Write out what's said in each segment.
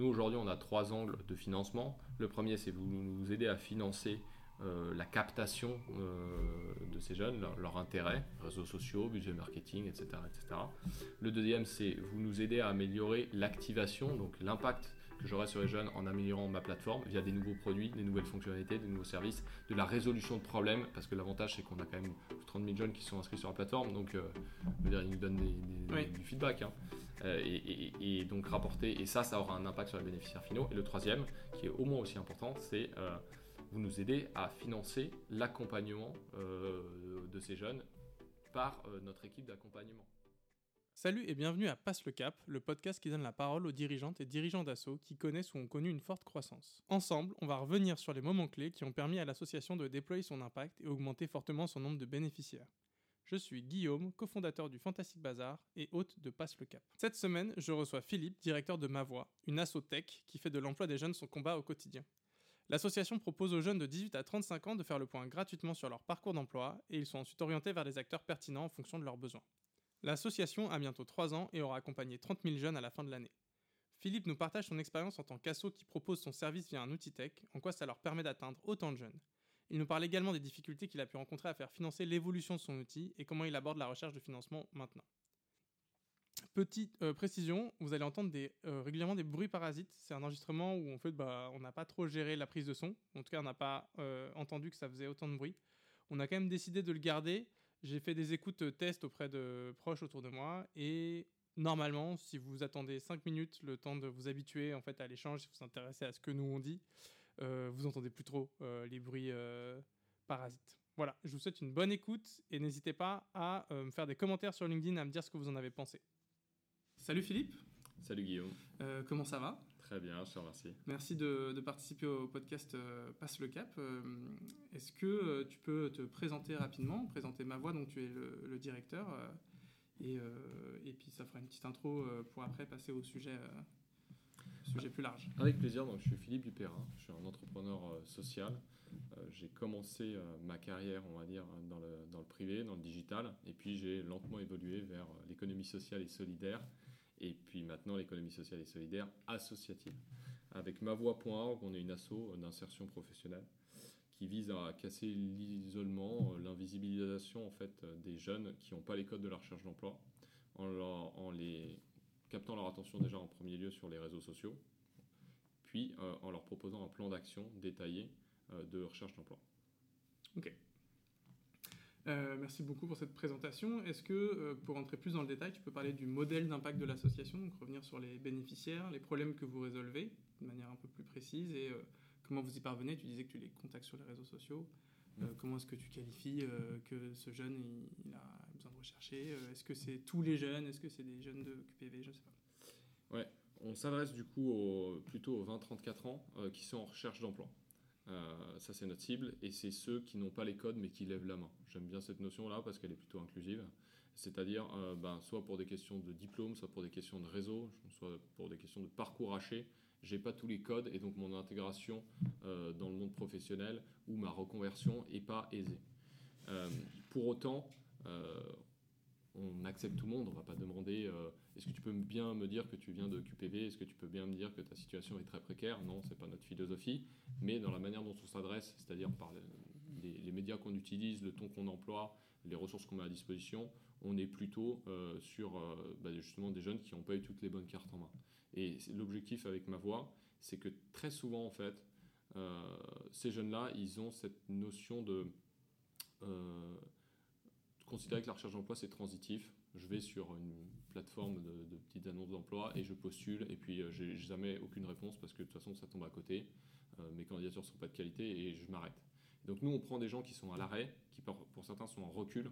Nous, aujourd'hui, on a trois angles de financement. Le premier, c'est vous nous aider à financer euh, la captation euh, de ces jeunes, leur, intérêt, réseaux sociaux, budget marketing, etc. etc. Le deuxième, c'est vous nous aider à améliorer l'activation, donc l'impact que j'aurai sur les jeunes en améliorant ma plateforme via des nouveaux produits, des nouvelles fonctionnalités, des nouveaux services, de la résolution de problèmes, parce que l'avantage c'est qu'on a quand même 30 000 jeunes qui sont inscrits sur la plateforme, donc euh, dire, ils nous donnent du feedback, hein. et, donc rapporter, et ça, ça aura un impact sur les bénéficiaires finaux. Et le troisième, qui est au moins aussi important, c'est vous nous aidez à financer l'accompagnement euh, de ces jeunes par euh, notre équipe d'accompagnement. Salut et bienvenue à Passe le Cap, le podcast qui donne la parole aux dirigeantes et dirigeants d'assaut qui connaissent ou ont connu une forte croissance. Ensemble, on va revenir sur les moments clés qui ont permis à l'association de déployer son impact et augmenter fortement son nombre de bénéficiaires. Je suis Guillaume, cofondateur du Fantastic Bazar et hôte de Passe le Cap. Cette semaine, je reçois Philippe, directeur de Ma Voix, une asso tech qui fait de l'emploi des jeunes son combat au quotidien. L'association propose aux jeunes de 18 à 35 ans de faire le point gratuitement sur leur parcours d'emploi et ils sont ensuite orientés vers des acteurs pertinents en fonction de leurs besoins. L'association a bientôt 3 ans et aura accompagné 30 000 jeunes à la fin de l'année. Philippe nous partage son expérience en tant qu'asso qui propose son service via un outil tech, en quoi ça leur permet d'atteindre autant de jeunes. Il nous parle également des difficultés qu'il a pu rencontrer à faire financer l'évolution de son outil et comment il aborde la recherche de financement maintenant. Petite euh, précision, vous allez entendre euh, régulièrement des bruits parasites. C'est un enregistrement où en fait, bah, on n'a pas trop géré la prise de son. En tout cas, on n'a pas euh, entendu que ça faisait autant de bruit. On a quand même décidé de le garder. J'ai fait des écoutes tests auprès de proches autour de moi et normalement, si vous attendez 5 minutes, le temps de vous habituer en fait à l'échange, si vous vous intéressez à ce que nous on dit, vous entendez plus trop les bruits parasites. Voilà, je vous souhaite une bonne écoute et n'hésitez pas à me faire des commentaires sur LinkedIn à me dire ce que vous en avez pensé. Salut Philippe. Salut Guillaume. Euh, comment ça va? Très bien, je te remercie. Merci de, participer au podcast euh, Passe le Cap. Euh, est-ce que tu peux te présenter rapidement, présenter ma voix, donc tu es le, directeur, et, et, puis ça fera une petite intro pour après passer au sujet, sujet plus large. Avec plaisir, donc je suis Philippe Dupérin, je suis un entrepreneur social. j'ai commencé ma carrière, on va dire, dans le, dans le privé, dans le digital, et puis j'ai lentement évolué vers l'économie sociale et solidaire et puis maintenant l'économie sociale et solidaire associative. Avec mavoie.org, on est une asso d'insertion professionnelle qui vise à casser l'isolement, l'invisibilisation en fait des jeunes qui n'ont pas les codes de la recherche d'emploi, en, les captant leur attention déjà en premier lieu sur les réseaux sociaux, puis euh, en leur proposant un plan d'action détaillé euh, de recherche d'emploi. Ok. Euh, merci beaucoup pour cette présentation. Est-ce que, euh, pour entrer plus dans le détail, tu peux parler du modèle d'impact de l'association, donc revenir sur les bénéficiaires, les problèmes que vous résolvez de manière un peu plus précise et euh, comment vous y parvenez? Tu disais que tu les contactes sur les réseaux sociaux. comment est-ce que tu qualifies que ce jeune a besoin de rechercher? Est-ce que c'est tous les jeunes? Est-ce que c'est des jeunes de QPV Je ne sais pas. Ouais, on s'adresse du coup plutôt aux 20-34 ans qui sont en recherche d'emploi. Euh, ça, c'est notre cible. Et c'est ceux qui n'ont pas les codes mais qui lèvent la main. J'aime bien cette notion-là parce qu'elle est plutôt inclusive. C'est-à-dire, euh, ben, soit pour des questions de diplôme, soit pour des questions de réseau, soit pour des questions de parcours haché. J'ai pas tous les codes et donc mon intégration euh, dans le monde professionnel ou ma reconversion est pas aisée. pour autant, on accepte tout le monde, on va pas demander euh, est-ce que tu peux bien me dire que tu viens de QPV, est-ce que tu peux bien me dire que ta situation est très précaire? Non, c'est pas notre philosophie, mais dans la manière dont on s'adresse, c'est-à-dire par les, médias qu'on utilise, le ton qu'on emploie, les ressources qu'on met à disposition, on est plutôt euh, sur euh, bah, justement des jeunes qui n'ont pas eu toutes les bonnes cartes en main. Et l'objectif avec ma voix, c'est que très souvent en fait, ces jeunes-là, ils ont cette notion de considérer que la recherche d'emploi c'est transitif. Je vais sur une plateforme de, petites annonces d'emploi et je postule et puis euh, j'ai jamais aucune réponse parce que de toute façon ça tombe à côté. Euh, mes candidatures sont pas de qualité et je m'arrête. Donc nous on prend des gens qui sont à l'arrêt, qui pour, certains sont en recul,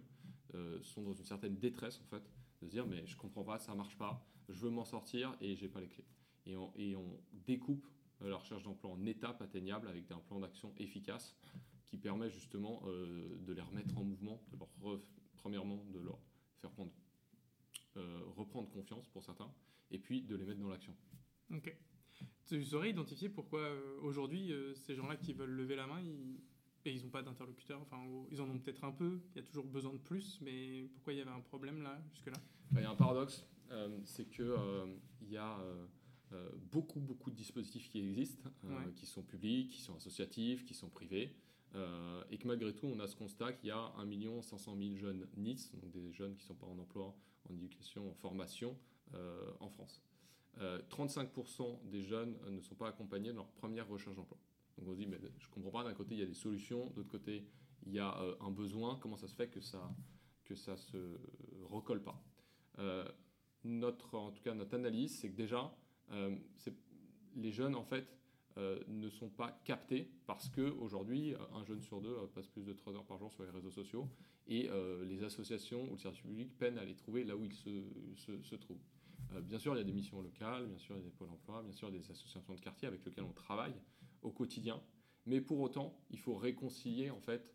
euh, sont dans une certaine détresse en fait, de se dire mais je comprends pas, ça marche pas, je veux m'en sortir et j'ai pas les clés. Et on, découpe la recherche d'emploi en étapes atteignables avec un plan d'action efficace qui permet justement de les remettre en mouvement, de leur premièrement, de leur faire prendre, euh, reprendre confiance pour certains, et puis de les mettre dans l'action. Ok. Tu saurais identifier pourquoi euh, aujourd'hui, euh, ces gens-là qui veulent lever la main, ils ils n'ont pas d'interlocuteur, enfin ils en ont peut-être un peu, il y a toujours besoin de plus, mais pourquoi il y avait un problème là, jusque-là? Bah, Il y a un paradoxe, c'est qu'il il y a beaucoup, beaucoup de dispositifs qui existent, qui sont publics, qui sont associatifs, qui sont privés. Et que malgré tout, on a ce constat qu'il y a 1 500 000 jeunes NIS, donc des jeunes qui ne sont pas en emploi, en éducation, en formation, en France. 35% des jeunes ne sont pas accompagnés dans leur première recherche d'emploi. Donc on se dit, mais je ne comprends pas, d'un côté il y a des solutions, d'autre côté il y a un besoin, comment ça se fait que ça que ça se recolle pas? Notre, en tout cas notre analyse, c'est que déjà, euh, les jeunes en fait euh, ne sont pas captés parce que aujourd'hui, un jeune sur deux euh, passe plus de 3 heures par jour sur les réseaux sociaux et les associations ou le service public peinent à les trouver là où ils se, trouvent. bien sûr, il y a des missions locales, bien sûr, il y a des pôles emploi, bien sûr, il y a des associations de quartier avec lesquelles on travaille au quotidien. Mais pour autant, il faut réconcilier, en fait,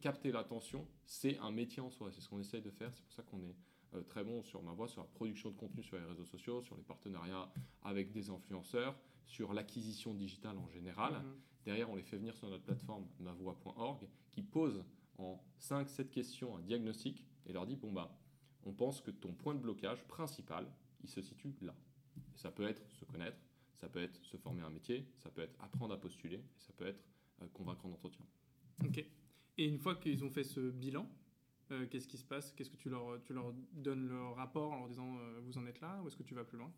capter l'attention, c'est un métier en soi, c'est ce qu'on essaye de faire, c'est pour ça qu'on est euh, très bon sur ma voix, sur la production de contenu sur les réseaux sociaux, sur les partenariats avec des influenceurs, sur l'acquisition digitale en général. Mhm. Derrière, on les fait venir sur notre plateforme mavoix.org qui pose en 5-7 questions un diagnostic et leur dit bon bah on pense que ton point de blocage principal, il se situe là. Et ça peut être se connaître, ça peut être se former un métier, ça peut être apprendre à postuler, et ça peut être euh, convaincre en entretien. Ok. Et une fois qu'ils ont fait ce bilan, euh, qu'est-ce qui se passe? Qu'est-ce que tu leur, tu leur donnes le rapport en leur disant euh, vous en êtes là ou est-ce que tu vas plus loin?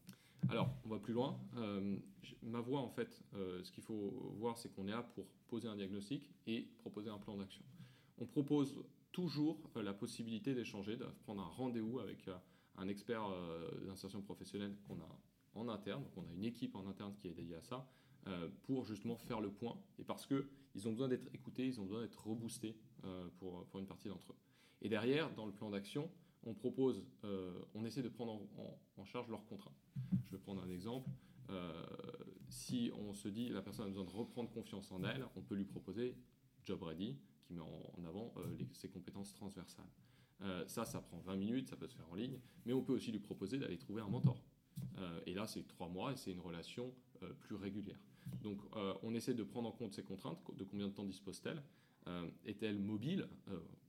Alors, on va plus loin. Euh, ma voix, en fait, ce qu'il faut voir, c'est qu'on est là pour poser un diagnostic et proposer un plan d'action. On propose toujours la possibilité d'échanger, de prendre un rendez-vous avec un expert d'insertion professionnelle qu'on a en interne. Donc, on a une équipe en interne qui est dédiée à ça pour justement faire le point et parce qu'ils ont besoin d'être écoutés, ils ont besoin d'être reboostés pour, pour une partie d'entre eux. Et derrière, dans le plan d'action, on propose, euh, on essaie de prendre en, charge leurs contraintes. Je vais prendre un exemple. Euh, si on se dit la personne a besoin de reprendre confiance en elle, on peut lui proposer Job Ready, qui met en, avant euh, ses compétences transversales. ça, ça prend 20 minutes, ça peut se faire en ligne, mais on peut aussi lui proposer d'aller trouver un mentor. et là, c'est trois mois et c'est une relation plus régulière. Donc, on essaie de prendre en compte ces contraintes, de combien de temps dispose-t-elle, est-elle mobile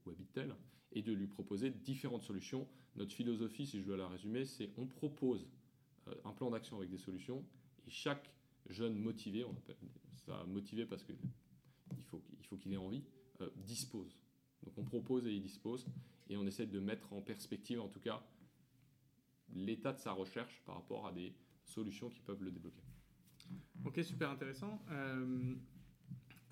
ou habite-t-elle et de lui proposer différentes solutions. Notre philosophie, si je dois la résumer, c'est on propose euh, un plan d'action avec des solutions et chaque jeune motivé, on appelle ça motivé parce qu'il faut qu'il ait envie, euh, dispose. Donc on propose et il dispose et on essaie de mettre en perspective en tout cas l'état de sa recherche par rapport à des solutions qui peuvent le débloquer. Ok, super intéressant. Euh,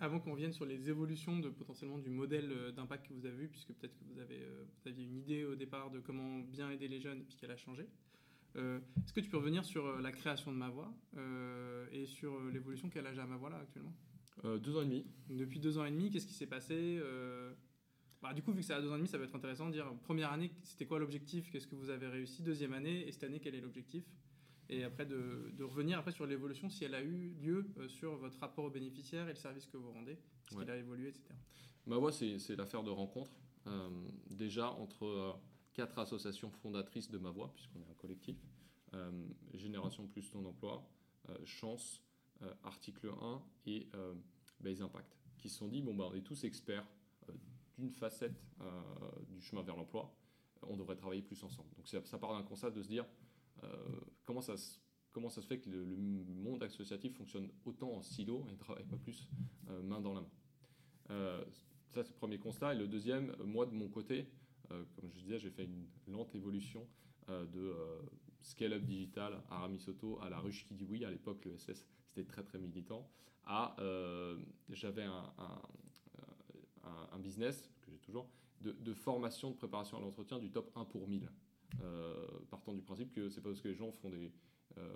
avant qu'on revienne sur les évolutions de potentiellement du modèle euh, d'impact que vous avez vu, puisque peut-être que vous, avez, euh, vous aviez une idée au départ de comment bien aider les jeunes et puis qu'elle a changé. Euh, est-ce que tu peux revenir sur la création de ma voix et sur l'évolution qu'elle a à ma voix là actuellement? Deux ans et demi. Depuis deux ans et demi, qu'est-ce qui s'est passé bah, Du coup, vu que ça a deux ans et demi, ça va être intéressant de dire première année, c'était quoi l'objectif? Qu'est-ce que vous avez réussi? Deuxième année et cette année, quel est l'objectif? Et après de, revenir après sur l'évolution, si elle a eu lieu euh, sur votre rapport aux bénéficiaires et le service que vous rendez, est-ce qu'il a évolué, etc. Ma voix, c'est l'affaire de rencontre. Euh, déjà entre euh, quatre associations fondatrices de Ma Voix, puisqu'on est un collectif, Génération Plus Ton Emploi, Chance, Article 1 et Base Impact, qui se sont dit, bon, bah, on est tous experts d'une facette du chemin vers l'emploi, on devrait travailler plus ensemble. Donc ça part d'un constat de se dire, comment, ça se, comment ça se fait que le, monde associatif fonctionne autant en silo et ne travaille pas plus euh, main dans la main? Euh, Ça, c'est le premier constat. Et le deuxième, moi, de mon côté, comme je disais, j'ai fait une lente évolution de scale-up digital à Ramisoto à la ruche qui dit oui. À l'époque, le SS, c'était très très militant. J'avais un, un, business que j'ai toujours de, de, formation de préparation à l'entretien du top 1 pour 1000. Euh, partant du principe que c'est parce que les gens euh,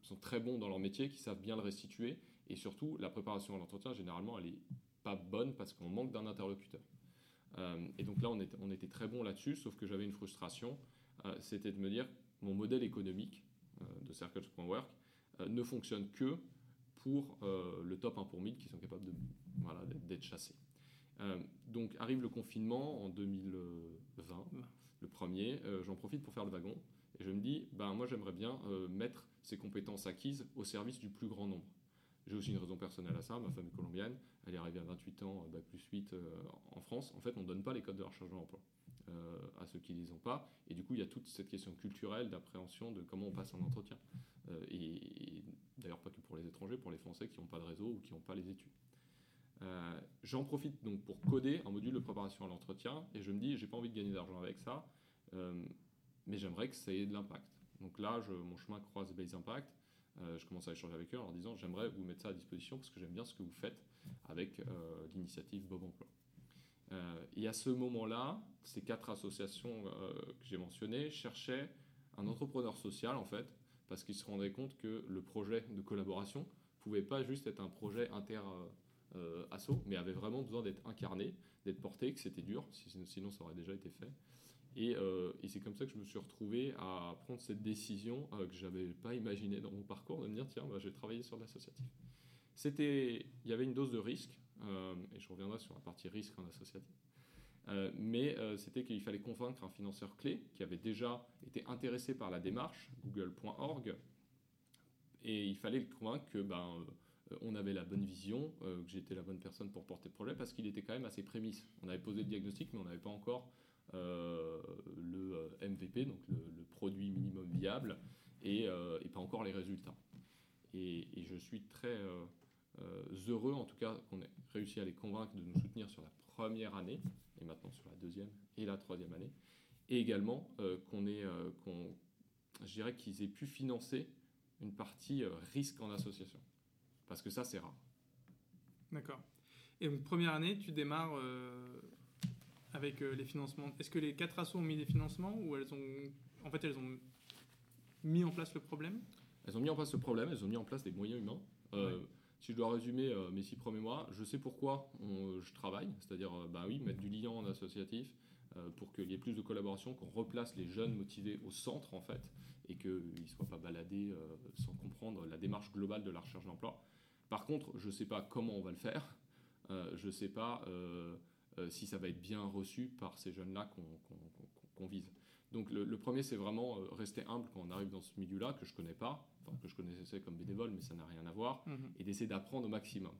sont très bons dans leur métier qu'ils savent bien le restituer. Et surtout, la préparation à l'entretien, généralement, elle est pas bonne parce qu'on manque d'un interlocuteur. Euh, et donc là, on était, très bon là-dessus, sauf que j'avais une frustration, c'était de me dire mon modèle économique de Circles.work ne fonctionne que pour le top 1 pour 1000 qui sont capables d'être chassés. donc arrive le confinement en 2020 le premier, euh, j'en profite pour faire le wagon. Et je me dis, ben, moi j'aimerais bien euh, mettre ces compétences acquises au service du plus grand nombre. J'ai aussi une raison personnelle à ça, ma femme est colombienne, elle est arrivée à 28 ans, bac plus 8 euh, en France. En fait, on ne donne pas les codes de la recherche à ceux qui ne les ont pas. Et du coup, il y a toute cette question culturelle d'appréhension de comment on passe un entretien. et, d'ailleurs, pas que pour les étrangers, pour les Français qui n'ont pas de réseau ou qui n'ont pas les études. J'en profite donc pour coder un module de préparation à l'entretien et je me dis, j'ai pas envie de gagner d'argent avec ça, mais j'aimerais que ça ait de l'impact. Donc là, mon chemin croise Base Impact. Euh, je commence à échanger avec eux en leur disant j'aimerais vous mettre ça à disposition parce que j'aime bien ce que vous faites avec euh, l'initiative Bob Emploi. Euh, et à ce moment-là, ces quatre associations que j'ai mentionnées cherchaient un entrepreneur social en fait parce qu'ils se rendaient compte que le projet de collaboration pouvait pas juste être un projet inter asso, mais avait vraiment besoin d'être incarné, d'être porté, que c'était dur, sinon ça aurait déjà été fait, euh, et, c'est comme ça que je me suis retrouvé à prendre cette décision euh, que je n'avais pas imaginée dans mon parcours, de me dire tiens, bah, je vais travailler sur l'associatif. Il y avait une dose de risque, euh, et je reviendrai sur la partie risque en associatif. mais c'était qu'il fallait convaincre un financeur clé qui avait déjà été intéressé par la démarche, google.org, et il fallait le convaincre que ben, on avait la bonne vision, que j'étais la bonne personne pour porter le projet, parce qu'il était quand même assez prémisse. On avait posé le diagnostic, mais on n'avait pas encore euh, le euh, MVP, donc le, produit minimum viable, euh, et, pas encore les résultats. Et, je suis très heureux, en tout cas, qu'on ait réussi à les convaincre de nous soutenir sur la première année, et maintenant sur la deuxième et la troisième année, et également qu'on ait, qu'on, je dirais qu'ils aient pu financer une partie risque en association, parce que ça, c'est rare. D'accord. Et une première année, tu démarres avec euh, les financements. Est-ce que les quatre assos ont mis des financements ou elles ont, en fait, elles ont mis en place le problème? Elles ont mis en place le problème, elles ont mis en place des moyens humains. Euh, si je dois résumer euh, mes six premiers mois, je sais pourquoi je travaille, c'est-à-dire, bah oui, mettre du lien en associatif pour qu'il y ait plus de collaboration, qu'on replace les jeunes motivés au centre en fait, et qu'ils ne soient pas baladés sans comprendre la démarche globale de la recherche d'emploi. Par contre, je ne sais pas comment on va le faire, je ne sais pas euh, si ça va être bien reçu par ces jeunes-là qu'on vise. Donc le, premier, c'est vraiment euh, rester humble quand on arrive dans ce milieu-là, que je connais pas, enfin que je connaissais comme bénévole, mais ça n'a rien à voir, mhm. et d'essayer d'apprendre au maximum.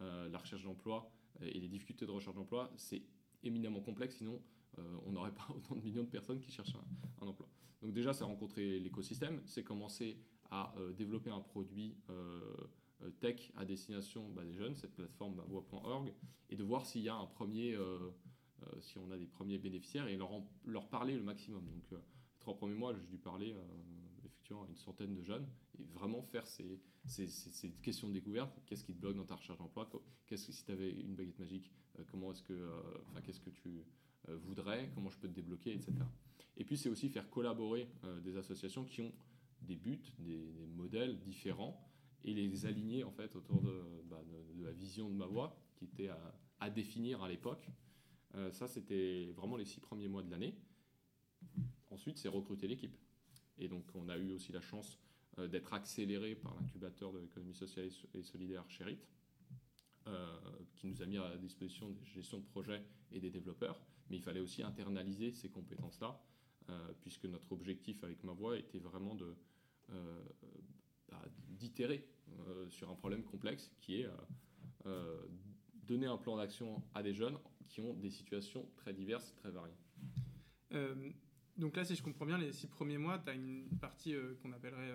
Euh, la recherche d'emploi et les difficultés de recherche d'emploi, c'est éminemment complexe, sinon on n'aurait pas autant de millions de personnes qui cherchent un, emploi. Donc déjà, c'est rencontrer l'écosystème, c'est commencer à développer un produit euh, tech à destination bah, des jeunes, cette plateforme voix.org, et de voir s'il y a un premier, euh, euh, si on a des premiers bénéficiaires et leur, leur parler le maximum. Donc, les trois premiers mois, j'ai dû parler effectivement à une centaine de jeunes et vraiment faire ces, ces, ces, questions de découverte. Qu'est-ce qui te bloque dans ta recherche d'emploi? Qu'est-ce que si tu avais une baguette magique, comment est-ce que, enfin, qu'est-ce que tu voudrais? Comment je peux te débloquer, etc. Et puis, c'est aussi faire collaborer des associations qui ont des buts, des modèles différents et les aligner en fait autour de, bah, la vision de ma voix qui était à, définir à l'époque. Euh, ça, c'était vraiment les six premiers mois de l'année. Ensuite, c'est recruter l'équipe. Et donc, on a eu aussi la chance euh, d'être accéléré par l'incubateur de l'économie sociale et solidaire Sherit, euh, qui nous a mis à disposition des gestions de projets et des développeurs. Mais il fallait aussi internaliser ces compétences-là, puisque notre objectif avec ma voix était vraiment de d'itérer euh, sur un problème complexe qui est euh, euh, donner un plan d'action à des jeunes qui ont des situations très diverses, très variées. donc là, si je comprends bien, les six premiers mois, tu as une partie qu'on appellerait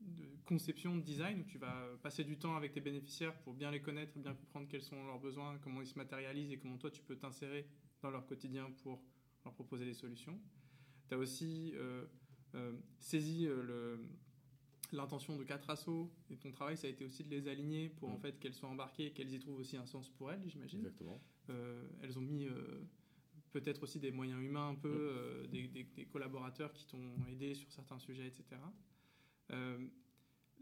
de conception, de design, où tu vas passer du temps avec tes bénéficiaires pour bien les connaître, bien comprendre quels sont leurs besoins, comment ils se matérialisent et comment toi tu peux t'insérer dans leur quotidien pour leur proposer des solutions. Tu as aussi saisi le, l'intention de quatre assos et ton travail, ça a été aussi de les aligner pour en mm. fait qu'elles soient embarquées, qu'elles y trouvent aussi un sens pour elles, j'imagine. Exactement. Euh, elles ont mis euh, peut-être aussi des moyens humains un peu, mm. euh, des, collaborateurs qui t'ont aidé sur certains sujets, etc.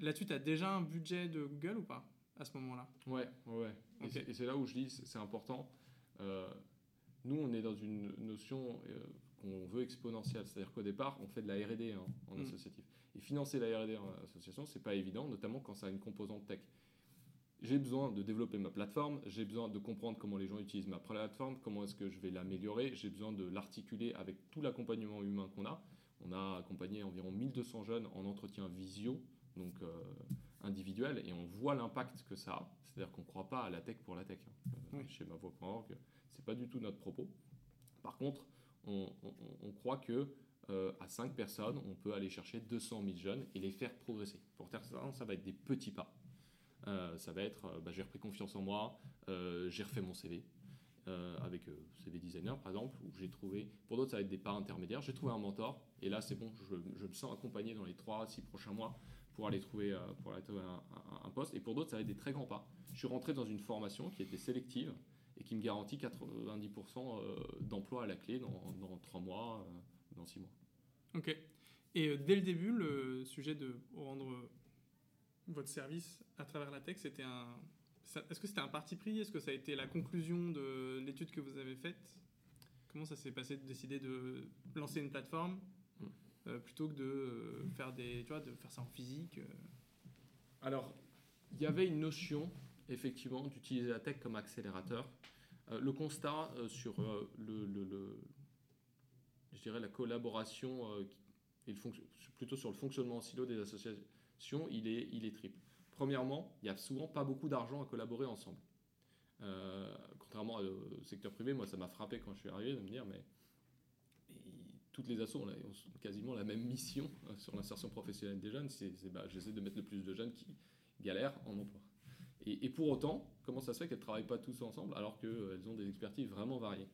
Là-dessus, tu as déjà un budget de Google ou pas à ce moment-là? Ouais, ouais. Et c'est là où je dis c'est important. nous, on est dans une notion qu'on veut exponentielle, c'est-à-dire qu'au départ, on fait de la R&D hein, en mm. associatif. Et financer la R&D en association, c'est pas évident, notamment quand ça a une composante tech. J'ai besoin de développer ma plateforme, j'ai besoin de comprendre comment les gens utilisent ma plateforme, comment est-ce que je vais l'améliorer, j'ai besoin de l'articuler avec tout l'accompagnement humain qu'on a. On a accompagné environ 1200 jeunes en entretien visio, donc euh, individuel, et on voit l'impact que ça a. C'est-à-dire qu'on ne croit pas à la tech pour la tech. Hein. Euh, chez mavoix.org, c'est pas du tout notre propos. Par contre, on, croit que à 5 personnes, on peut aller chercher 200 000 jeunes et les faire progresser. Pour faire ça, va être des petits pas. ça va être, bah, j'ai repris confiance en moi, j'ai refait mon CV, avec CV designer par exemple, où j'ai trouvé, pour d'autres ça va être des pas intermédiaires, j'ai trouvé un mentor, et là c'est bon, je, me sens accompagné dans les 3-6 prochains mois pour aller trouver, euh, pour aller trouver un, poste. Et pour d'autres, ça va être des très grands pas. Je suis rentré dans une formation qui était sélective et qui me garantit 90% euh, d'emploi à la clé dans, dans 3 mois, euh, dans 6 mois. Ok. Et dès le début, le sujet de rendre votre service à travers la tech, c'était un. Est-ce que c'était un parti pris? Est-ce que ça a été la conclusion de l'étude que vous avez faite? Comment ça s'est passé de décider de lancer une plateforme euh, plutôt que de euh, faire des, tu vois, de faire ça en physique. Euh? Alors, il y avait une notion effectivement d'utiliser la tech comme accélérateur. le constat sur le, le, je dirais la collaboration le plutôt sur le fonctionnement en silo des associations, il est, triple. Premièrement, il n'y a souvent pas beaucoup d'argent à collaborer ensemble. contrairement au secteur privé, moi ça m'a frappé quand je suis arrivé de me dire mais toutes les assos ont, quasiment la même mission euh, sur l'insertion professionnelle des jeunes, c'est bah, j'essaie de mettre le plus de jeunes qui galèrent en emploi. Et, pour autant, comment ça se fait qu'elles ne travaillent pas tous ensemble alors qu'elles ont des expertises vraiment variées?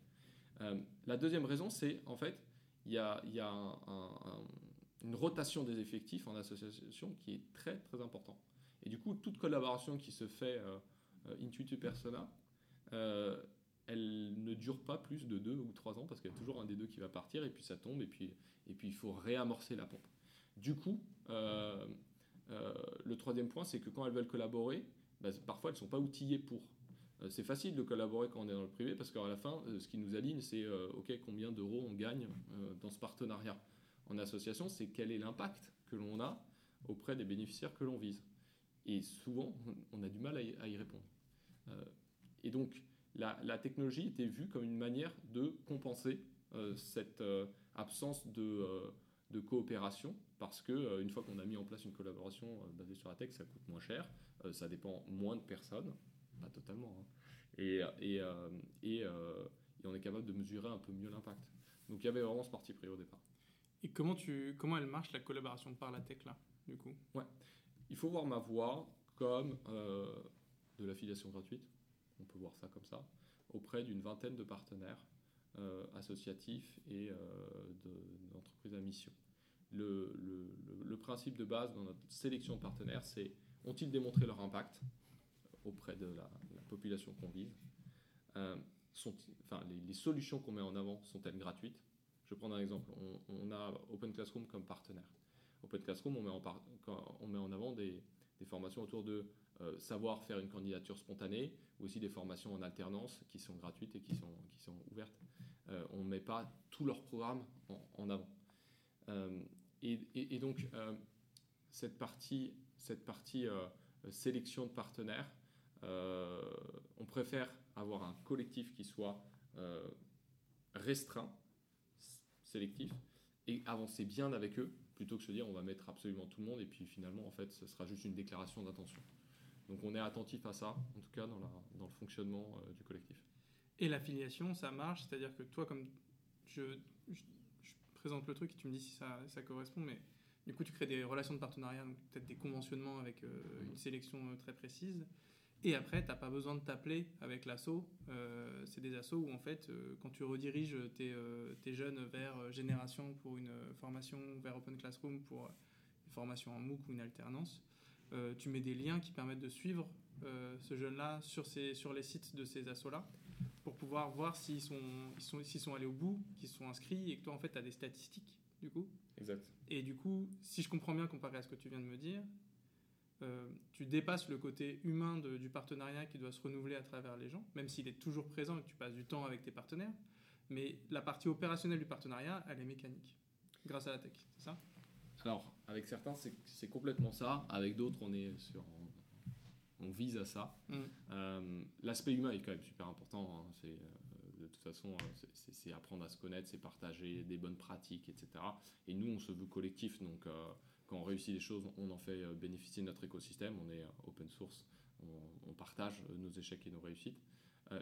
Euh, La deuxième raison, c'est en fait, il y a, une rotation des effectifs en association qui est très très important. Et du coup, toute collaboration qui se fait euh, intuitu persona, elle ne dure pas plus de deux ou trois ans parce qu'il y a toujours un des deux qui va partir et puis ça tombe et puis, et puis il faut réamorcer la pompe. Du coup, euh, euh, le troisième point, c'est que quand elles veulent collaborer, bah, parfois elles ne sont pas outillées pour. Euh, c'est facile de collaborer quand on est dans le privé parce qu'à la fin, ce qui nous aligne, c'est OK, combien d'euros on gagne dans ce partenariat. En association, c'est quel est l'impact que l'on a auprès des bénéficiaires que l'on vise. Et souvent, on a du mal à y répondre. et donc, la, technologie était vue comme une manière de compenser euh, cette euh, absence de, euh, de, coopération, parce que une fois qu'on a mis en place une collaboration basée sur la tech, ça coûte moins cher, ça dépend moins de personnes, pas totalement, hein. et, et, et, on est capable de mesurer un peu mieux l'impact. Donc il y avait vraiment ce parti pris au départ. Et comment, tu, comment elle marche la collaboration par la tech là, du coup? Ouais, il faut voir ma voix comme de l'affiliation gratuite on peut voir ça comme ça, auprès d'une vingtaine de partenaires euh, associatifs et euh, d'entreprises à mission. Le, principe de base dans notre sélection de partenaires, c'est ont-ils démontré leur impact? Auprès de la, population qu'on vise euh, enfin, les, solutions qu'on met en avant sont-elles gratuites? Je vais prendre un exemple. On, a Open Classroom comme partenaire. Open Classroom, on met en, avant des, formations autour de euh, savoir faire une candidature spontanée, ou aussi des formations en alternance qui sont gratuites et qui sont, ouvertes. Euh, on ne met pas tout leur programme en, avant. Et, et, donc, cette partie, cette partie sélection de partenaires, on préfère avoir un collectif qui soit restreint, sélectif, et avancer bien avec eux, plutôt que se dire on va mettre absolument tout le monde et puis finalement en fait ce sera juste une déclaration d'intention. Donc on est attentif à ça, en tout cas dans, la, dans le fonctionnement euh, du collectif. Et l'affiliation, ça marche, c'est-à-dire que toi, comme je, présente le truc et tu me dis si ça, ça, correspond, mais du coup tu crées des relations de partenariat, peut-être des conventionnements avec euh, une sélection euh, très précise. Et après, tu n'as pas besoin de t'appeler avec l'assaut. c'est des assauts où, en fait, quand tu rediriges tes, tes, jeunes vers Génération pour une formation, vers Open Classroom pour une formation en MOOC ou une alternance, euh, tu mets des liens qui permettent de suivre euh, ce jeune-là sur, sur les sites de ces assos-là pour pouvoir voir s'ils sont, ils sont, sont allés au bout, qu'ils sont inscrits et que toi, en fait, tu as des statistiques, du coup. Exact. Et du coup, si je comprends bien comparé à ce que tu viens de me dire, euh, tu dépasses le côté humain du partenariat qui doit se renouveler à travers les gens, même s'il est toujours présent et que tu passes du temps avec tes partenaires. Mais la partie opérationnelle du partenariat, elle est mécanique, grâce à la tech, c'est ça? Alors, avec certains, c'est complètement ça. Avec d'autres, on est sur, on, vise à ça. Mm. Euh, l'aspect humain est quand même super important. Hein. C'est euh, de toute façon, c'est apprendre à se connaître, c'est partager des bonnes pratiques, etc. Et nous, on se veut collectif, donc quand on réussit des choses, on en fait bénéficier de notre écosystème. On est open source, on, partage nos échecs et nos réussites.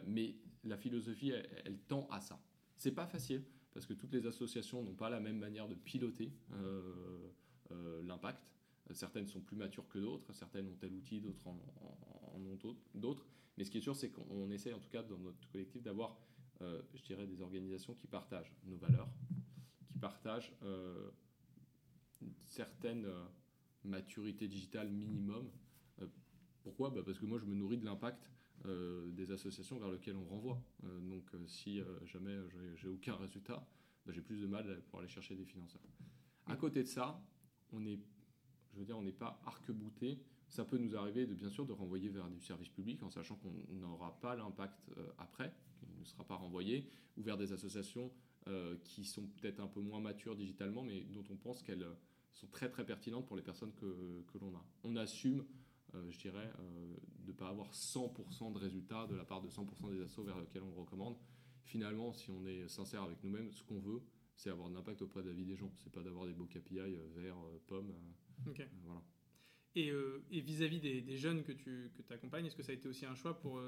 mais la philosophie, elle, tend à ça. C'est pas facile parce que toutes les associations n'ont pas la même manière de piloter l'impact. Certaines sont plus matures que d'autres, certaines ont tel outil, d'autres en, ont d'autres. Mais ce qui est sûr, c'est qu'on essaie, en tout cas dans notre collectif, d'avoir, je dirais, des organisations qui partagent nos valeurs, qui partagent certaine maturité digitale minimum. pourquoi? Bah, Parce que moi, je me nourris de l'impact euh, des associations vers lesquelles on renvoie. Euh, donc euh, si jamais j'ai aucun résultat, bah, j'ai plus de mal pour aller chercher des financeurs. À côté de ça, on est, je veux dire, on n'est pas arc-bouté. Ça peut nous arriver de bien sûr de renvoyer vers du service public en sachant qu'on n'aura pas l'impact après, qu'il ne sera pas renvoyé, ou vers des associations qui sont peut-être un peu moins matures digitalement, mais dont on pense qu'elles sont très très pertinentes pour les personnes que, que l'on a. On assume euh, je dirais, euh, de ne pas avoir 100% de résultats de la part de 100% des assos vers lesquels on recommande. Finalement, si on est sincère avec nous-mêmes, ce qu'on veut, c'est avoir de l'impact auprès de la vie des gens. C'est pas d'avoir des beaux KPI euh, verts, pommes. voilà. Et, vis-à-vis des, jeunes que tu que accompagnes, est-ce que ça a été aussi un choix pour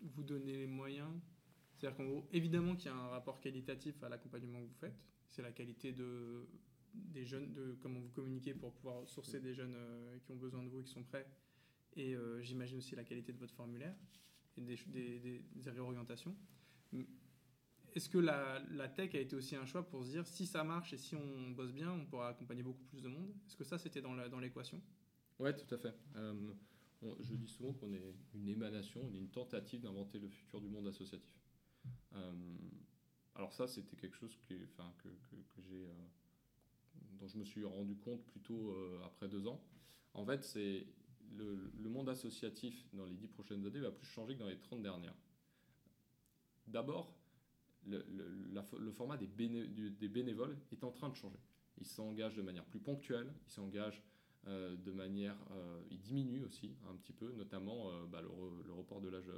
vous donner les moyens? C'est-à-dire qu'en gros, évidemment qu'il y a un rapport qualitatif à l'accompagnement que vous faites. C'est la qualité de des jeunes, de comment vous communiquez pour pouvoir sourcer des jeunes euh, qui ont besoin de vous et qui sont prêts. Et euh, j'imagine aussi la qualité de votre formulaire et des, des. Est-ce que la, la, tech a été aussi un choix pour se dire si ça marche et si on bosse bien, on pourra accompagner beaucoup plus de monde? Est-ce que ça, c'était dans l'équation dans Ouais, tout à fait. Euh, je dis souvent qu'on est une émanation, on est une tentative d'inventer le futur du monde associatif. alors ça, c'était quelque chose que, enfin, que, que, que j'ai dont je me suis rendu compte plutôt euh, après deux ans. En fait, c'est le, monde associatif dans les dix prochaines années va plus changer que dans les 30 dernières. D'abord, le, format des, bénévoles est en train de changer. Ils s'engagent de manière plus ponctuelle, ils s'engagent euh, de manière... Euh, ils diminuent aussi un petit peu, notamment bah, le, report de l'âge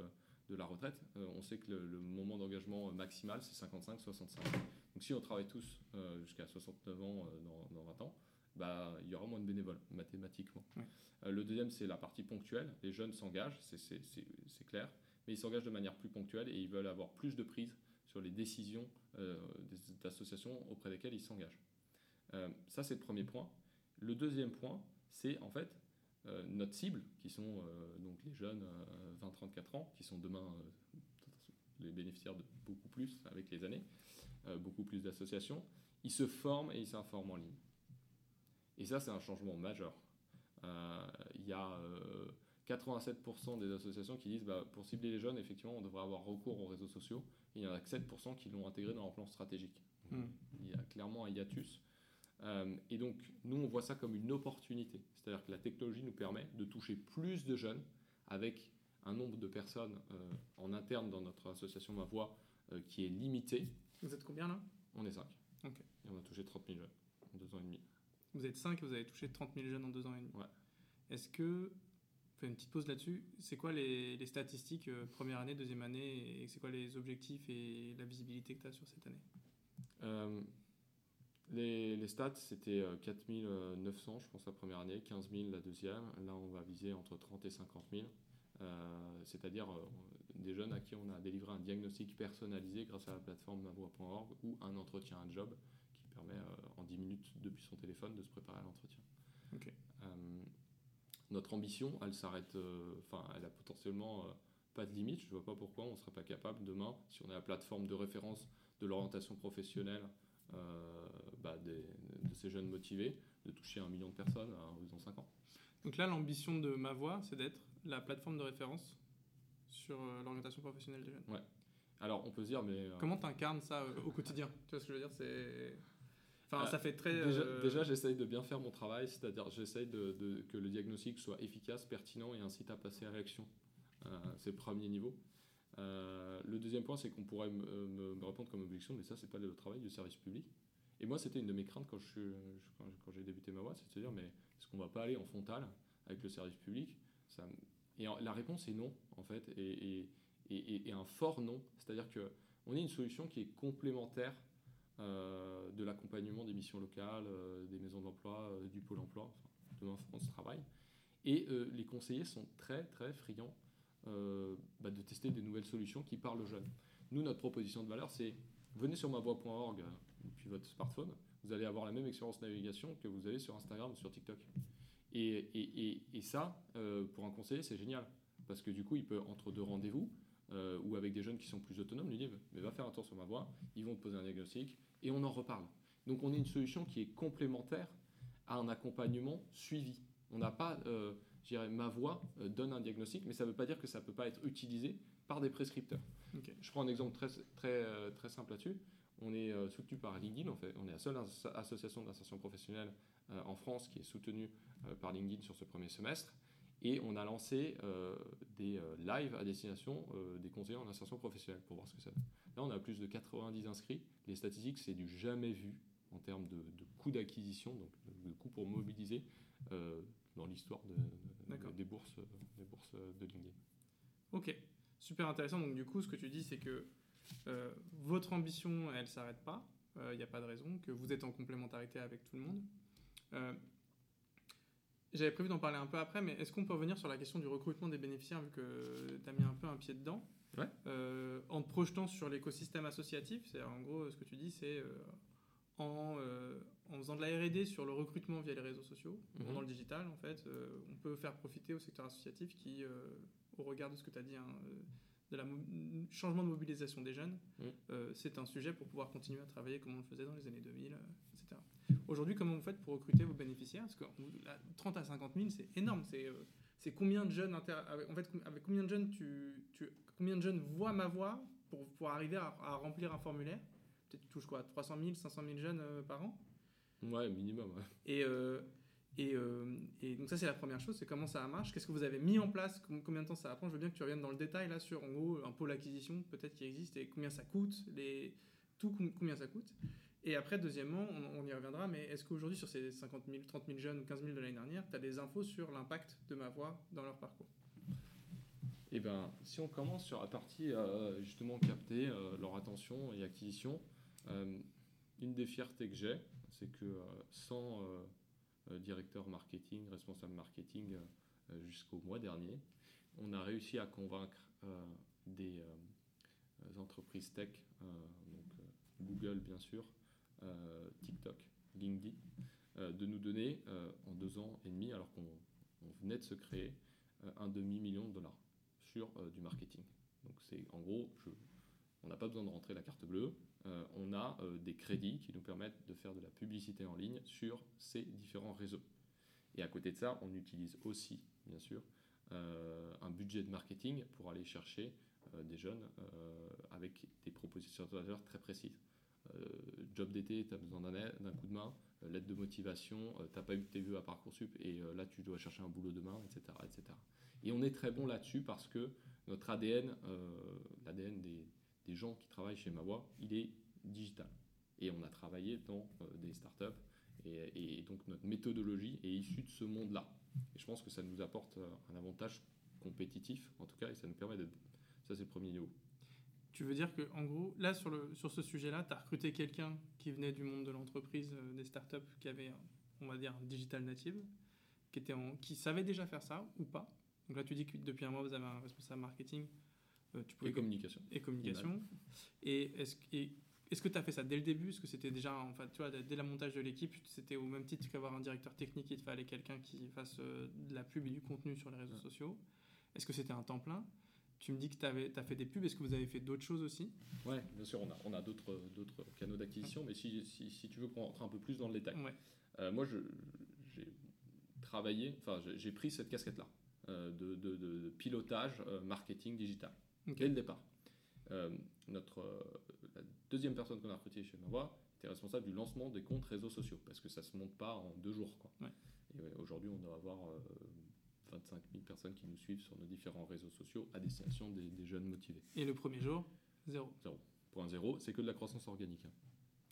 de la retraite. on sait que le, moment d'engagement maximal, c'est 55-65. Donc si on travaille tous euh, jusqu'à 69 ans euh, dans, 20 ans, bah, il y aura moins de bénévoles, mathématiquement. Euh, le deuxième, c'est la partie ponctuelle. Les jeunes s'engagent, c'est clair, mais ils s'engagent de manière plus ponctuelle et ils veulent avoir plus de prise sur les décisions des associations auprès desquelles ils s'engagent. ça, c'est le premier point. Le deuxième point, c'est en fait notre cible, qui sont donc les jeunes 20-34 ans, qui sont demain les bénéficiaires de beaucoup plus avec les années. Euh, beaucoup plus d'associations, ils se forment et ils s'informent en ligne. Et ça, c'est un changement majeur. Euh, il y a 87% euh, des associations qui disent bah, pour cibler les jeunes, effectivement, on devrait avoir recours aux réseaux sociaux. Et il y en a que 7% qui l'ont intégré dans leur plan stratégique. Hmm. Il y a clairement un hiatus. et donc, nous, on voit ça comme une opportunité. C'est-à-dire que la technologie nous permet de toucher plus de jeunes avec un nombre de personnes en interne dans notre association Ma Voix qui est limité. Vous êtes combien là On est 5. Et on a touché 30 000 jeunes en deux ans et demi. Vous êtes 5 et vous avez touché 30 000 jeunes en deux ans et demi. Ouais. Est-ce que, fais une petite pause là-dessus, c'est quoi les, les statistiques euh, première année, deuxième année, et c'est quoi les objectifs et la visibilité que tu as sur cette année? Euh, les, les, stats, c'était 4 euh, 900, je pense, la première année, 15 000 la deuxième. Là, on va viser entre 30 et 50 000. C'est-à-dire, des jeunes à qui on a délivré un diagnostic personnalisé grâce à la plateforme mavoie.org ou un entretien à job qui permet euh, en 10 minutes depuis son téléphone de se préparer à l'entretien. Euh, notre ambition, elle s'arrête, euh, enfin, elle a potentiellement pas de limite. Je ne vois pas pourquoi on ne serait pas capable demain, si on est la plateforme de référence de l'orientation professionnelle bah, de ces jeunes motivés, de toucher un million de personnes à horizon 5 ans. Donc là, l'ambition de ma voix, c'est d'être la plateforme de référence sur euh, l'orientation professionnelle des jeunes. Ouais. Alors, on peut se dire, mais. Euh, Comment tu incarnes ça euh, au quotidien? Tu vois ce que je veux dire C'est. Enfin, ça fait très. Déjà, j'essaye de bien faire mon travail, c'est-à-dire j'essaye de, de, que le diagnostic soit efficace, pertinent et incite à passer à l'action. c'est le premier niveau. le deuxième point, c'est qu'on pourrait me, me, répondre comme objection, mais ça, c'est pas le travail du service public. Et moi, c'était une de mes craintes quand j'ai quand, j'ai débuté ma voie, c'est de se dire, mais est-ce qu'on va pas aller en frontal avec le service public et la réponse est non, en fait, et, un fort non. C'est-à-dire qu'on est une solution qui est complémentaire euh, de l'accompagnement des missions locales, euh, des maisons d'emploi, euh, du pôle emploi, enfin, demain France Travail. Et les conseillers sont très, très friands bah, de tester des nouvelles solutions qui parlent aux jeunes. Nous, notre proposition de valeur, c'est venez sur mavoix.org depuis votre smartphone, vous allez avoir la même expérience navigation que vous avez sur Instagram ou sur TikTok. Et, et, et, ça, pour un conseiller, c'est génial. Parce que du coup, il peut, entre deux rendez-vous, ou avec des jeunes qui sont plus autonomes, lui dire Mais va faire un tour sur ma voix, ils vont te poser un diagnostic, et on en reparle. Donc on est une solution qui est complémentaire à un accompagnement suivi. On n'a pas, euh, je dirais, ma voix euh, donne un diagnostic, mais ça ne veut pas dire que ça ne peut pas être utilisé par des prescripteurs. Je prends un exemple très, très, euh, très simple là-dessus. On est soutenu par LinkedIn, en fait. on est la seule association d'insertion professionnelle en France qui est soutenue par LinkedIn sur ce premier semestre. Et on a lancé des lives à destination des conseillers en insertion professionnelle pour voir ce que ça donne. Là, on a plus de 90 inscrits. Les statistiques, c'est du jamais vu en termes de, coût d'acquisition, donc de coût pour mobiliser euh, dans l'histoire des, bourses, des bourses de LinkedIn. Ok, super intéressant. Donc du coup, ce que tu dis, c'est que euh, votre ambition, elle ne s'arrête pas. Il euh, n'y a pas de raison, que vous êtes en complémentarité avec tout le monde. J'avais prévu d'en parler un peu après, mais est-ce qu'on peut revenir sur la question du recrutement des bénéficiaires, vu que tu as mis un peu un pied dedans ouais. En te projetant sur l'écosystème associatif, c'est en gros ce que tu dis, c'est euh, en, faisant de la R&D sur le recrutement via les réseaux sociaux, mhm. dans le digital en fait, euh, on peut faire profiter au secteur associatif qui, euh, au regard de ce que tu as dit, hein, de la changement de mobilisation des jeunes, mhm. c'est un sujet pour pouvoir continuer à travailler comme on le faisait dans les années 2000, etc. Aujourd'hui, comment vous faites pour recruter vos bénéficiaires Parce que 30 à 50 000, c'est énorme. C'est combien de jeunes en fait avec combien de jeunes tu, combien de jeunes voient ma voix pour, pour arriver à remplir un formulaire? Peut-être tu touches quoi? 300 000, 500 000 jeunes euh, par an? Ouais, minimum. Et, euh, et, euh, et, donc ça c'est la première chose, c'est comment ça marche, qu'est-ce que vous avez mis en place, combien de temps ça prend? Je veux bien que tu reviennes dans le détail là sur en gros un pôle acquisition peut-être qui existe et combien ça coûte, les, tout combien ça coûte. Et après, deuxièmement, on, y reviendra, mais est-ce qu'aujourd'hui, sur ces 50 000, 30 000 jeunes ou 15 000 de l'année dernière, tu as des infos sur l'impact de ma voix dans leur parcours? Eh bien, si on commence sur la partie justement capter leur attention et acquisition, euh, une des fiertés que j'ai, c'est que euh, sans euh, directeur marketing, responsable marketing jusqu'au mois dernier, on a réussi à convaincre des entreprises tech, Google bien sûr, TikTok, LinkedIn, de nous donner en deux ans et demi, alors qu'on venait de se créer, un demi-million de dollars sur du marketing. Donc c'est en gros, on n'a pas besoin de rentrer la carte bleue, euh, on a euh, des crédits qui nous permettent de faire de la publicité en ligne sur ces différents réseaux. Et à côté de ça, on utilise aussi, bien sûr, euh, un budget de marketing pour aller chercher des jeunes avec des propositions de valeur très précises. Job d'été, tu as besoin d'un coup de main, lettre de motivation, tu n'as pas eu tes vœux à Parcoursup et là tu dois chercher un boulot demain, etc. etc. Et on est très bon là-dessus parce que notre ADN, l'ADN des, gens qui travaillent chez Mawa, il est digital. Et on a travaillé dans euh, des startups et, et donc notre méthodologie est issue de ce monde-là. Et je pense que ça nous apporte euh, un avantage compétitif, en tout cas, et ça nous permet d'être. Ça, c'est le premier niveau. Tu veux dire que, en gros, là, sur, le, sur ce sujet-là, tu as recruté quelqu'un qui venait du monde de l'entreprise, euh, des startups, qui avait, on va dire, un digital native, qui, était en, qui savait déjà faire ça ou pas? Donc là, tu dis que depuis un mois, vous avez un responsable marketing euh, tu pouvais... Et communication. Et communication. Et est-ce est-ce que tu as fait ça dès le début? Est-ce que c'était déjà, enfin, tu vois, dès le montage de l'équipe, c'était au même titre qu'avoir un directeur technique, il te fallait quelqu'un qui fasse euh, de la pub et du contenu sur les réseaux sociaux? Est-ce que c'était un temps plein? Tu me dis que tu as fait des pubs, est-ce que vous avez fait d'autres choses aussi? Oui, bien sûr, on a, on a d'autres canaux d'acquisition, mais si, si, si, tu veux qu'on rentre un peu plus dans le détail. Euh, moi, j'ai travaillé, enfin, j'ai pris cette casquette-là de, de, de, pilotage marketing digital dès le départ. Euh, notre, euh, la deuxième personne qu'on a recrutée chez Mava était responsable du lancement des comptes réseaux sociaux, parce que ça ne se monte pas en deux jours. Quoi. Et aujourd'hui, on doit avoir 25 euh, 000 personnes qui nous suivent sur nos différents réseaux sociaux à destination des, jeunes motivés. Et le premier jour, zéro Zéro. Point zéro, c'est que de la croissance organique. Hein.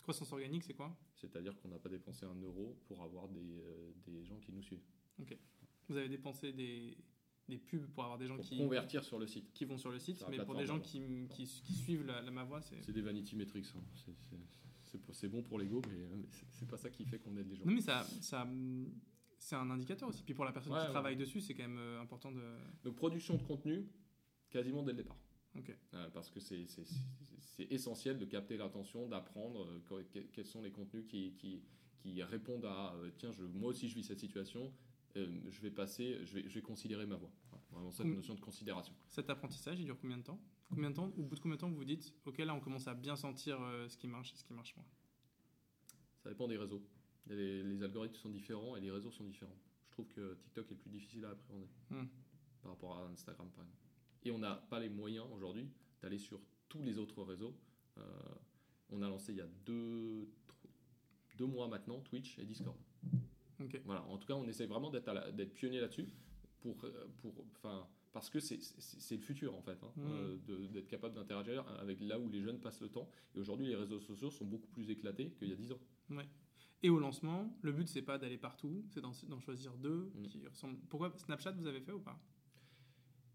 Croissance organique, c'est quoi? C'est-à-dire qu'on n'a pas dépensé un euro pour avoir des, des gens qui nous suivent. Ok. Vous avez dépensé des, des pubs pour avoir des gens qui convertir sur le site qui vont sur le site mais pour des gens qui, qui, suivent la, ma voix c'est c'est des vanity metrics hein. c'est bon pour l'ego mais, mais c'est pas ça qui fait qu'on aide les gens non mais ça, ça c'est un indicateur aussi puis pour la personne qui travaille dessus c'est quand même euh, important de donc production de contenu quasiment dès le départ Ok. Euh, parce que c'est essentiel de capter l'attention, d'apprendre euh, que- que- quels sont les contenus qui, qui, qui répondent à tiens, je, moi aussi je vis cette situation, je vais passer, je vais, je vais considérer ma voix. Voilà, vraiment cette notion de considération. Cet apprentissage, il dure combien de temps? Combien de temps Au bout de combien de temps vous vous dites, ok, là on commence à bien sentir ce qui marche et ce qui marche moins Ça dépend des réseaux. Les, les algorithmes sont différents et les réseaux sont différents. Je trouve que TikTok est plus difficile à appréhender Hmm. par rapport à Instagram par exemple. Et on n'a pas les moyens aujourd'hui d'aller sur tous les autres réseaux. Euh, on a lancé il y a deux, deux mois maintenant Twitch et Discord. Voilà, en tout cas, on essaie vraiment d'être pionnier là-dessus pour, euh, pour, enfin, parce que c'est- le futur en fait, hein, Mm. euh, d'être capable d'interagir avec là où les jeunes passent le temps. Et aujourd'hui, les réseaux sociaux sont beaucoup plus éclatés qu'il y a 10 ans. Et au lancement, le but c'est pas d'aller partout, c'est d'en choisir deux Mm. qui ressemblent. Pourquoi Snapchat vous avez fait ou pas?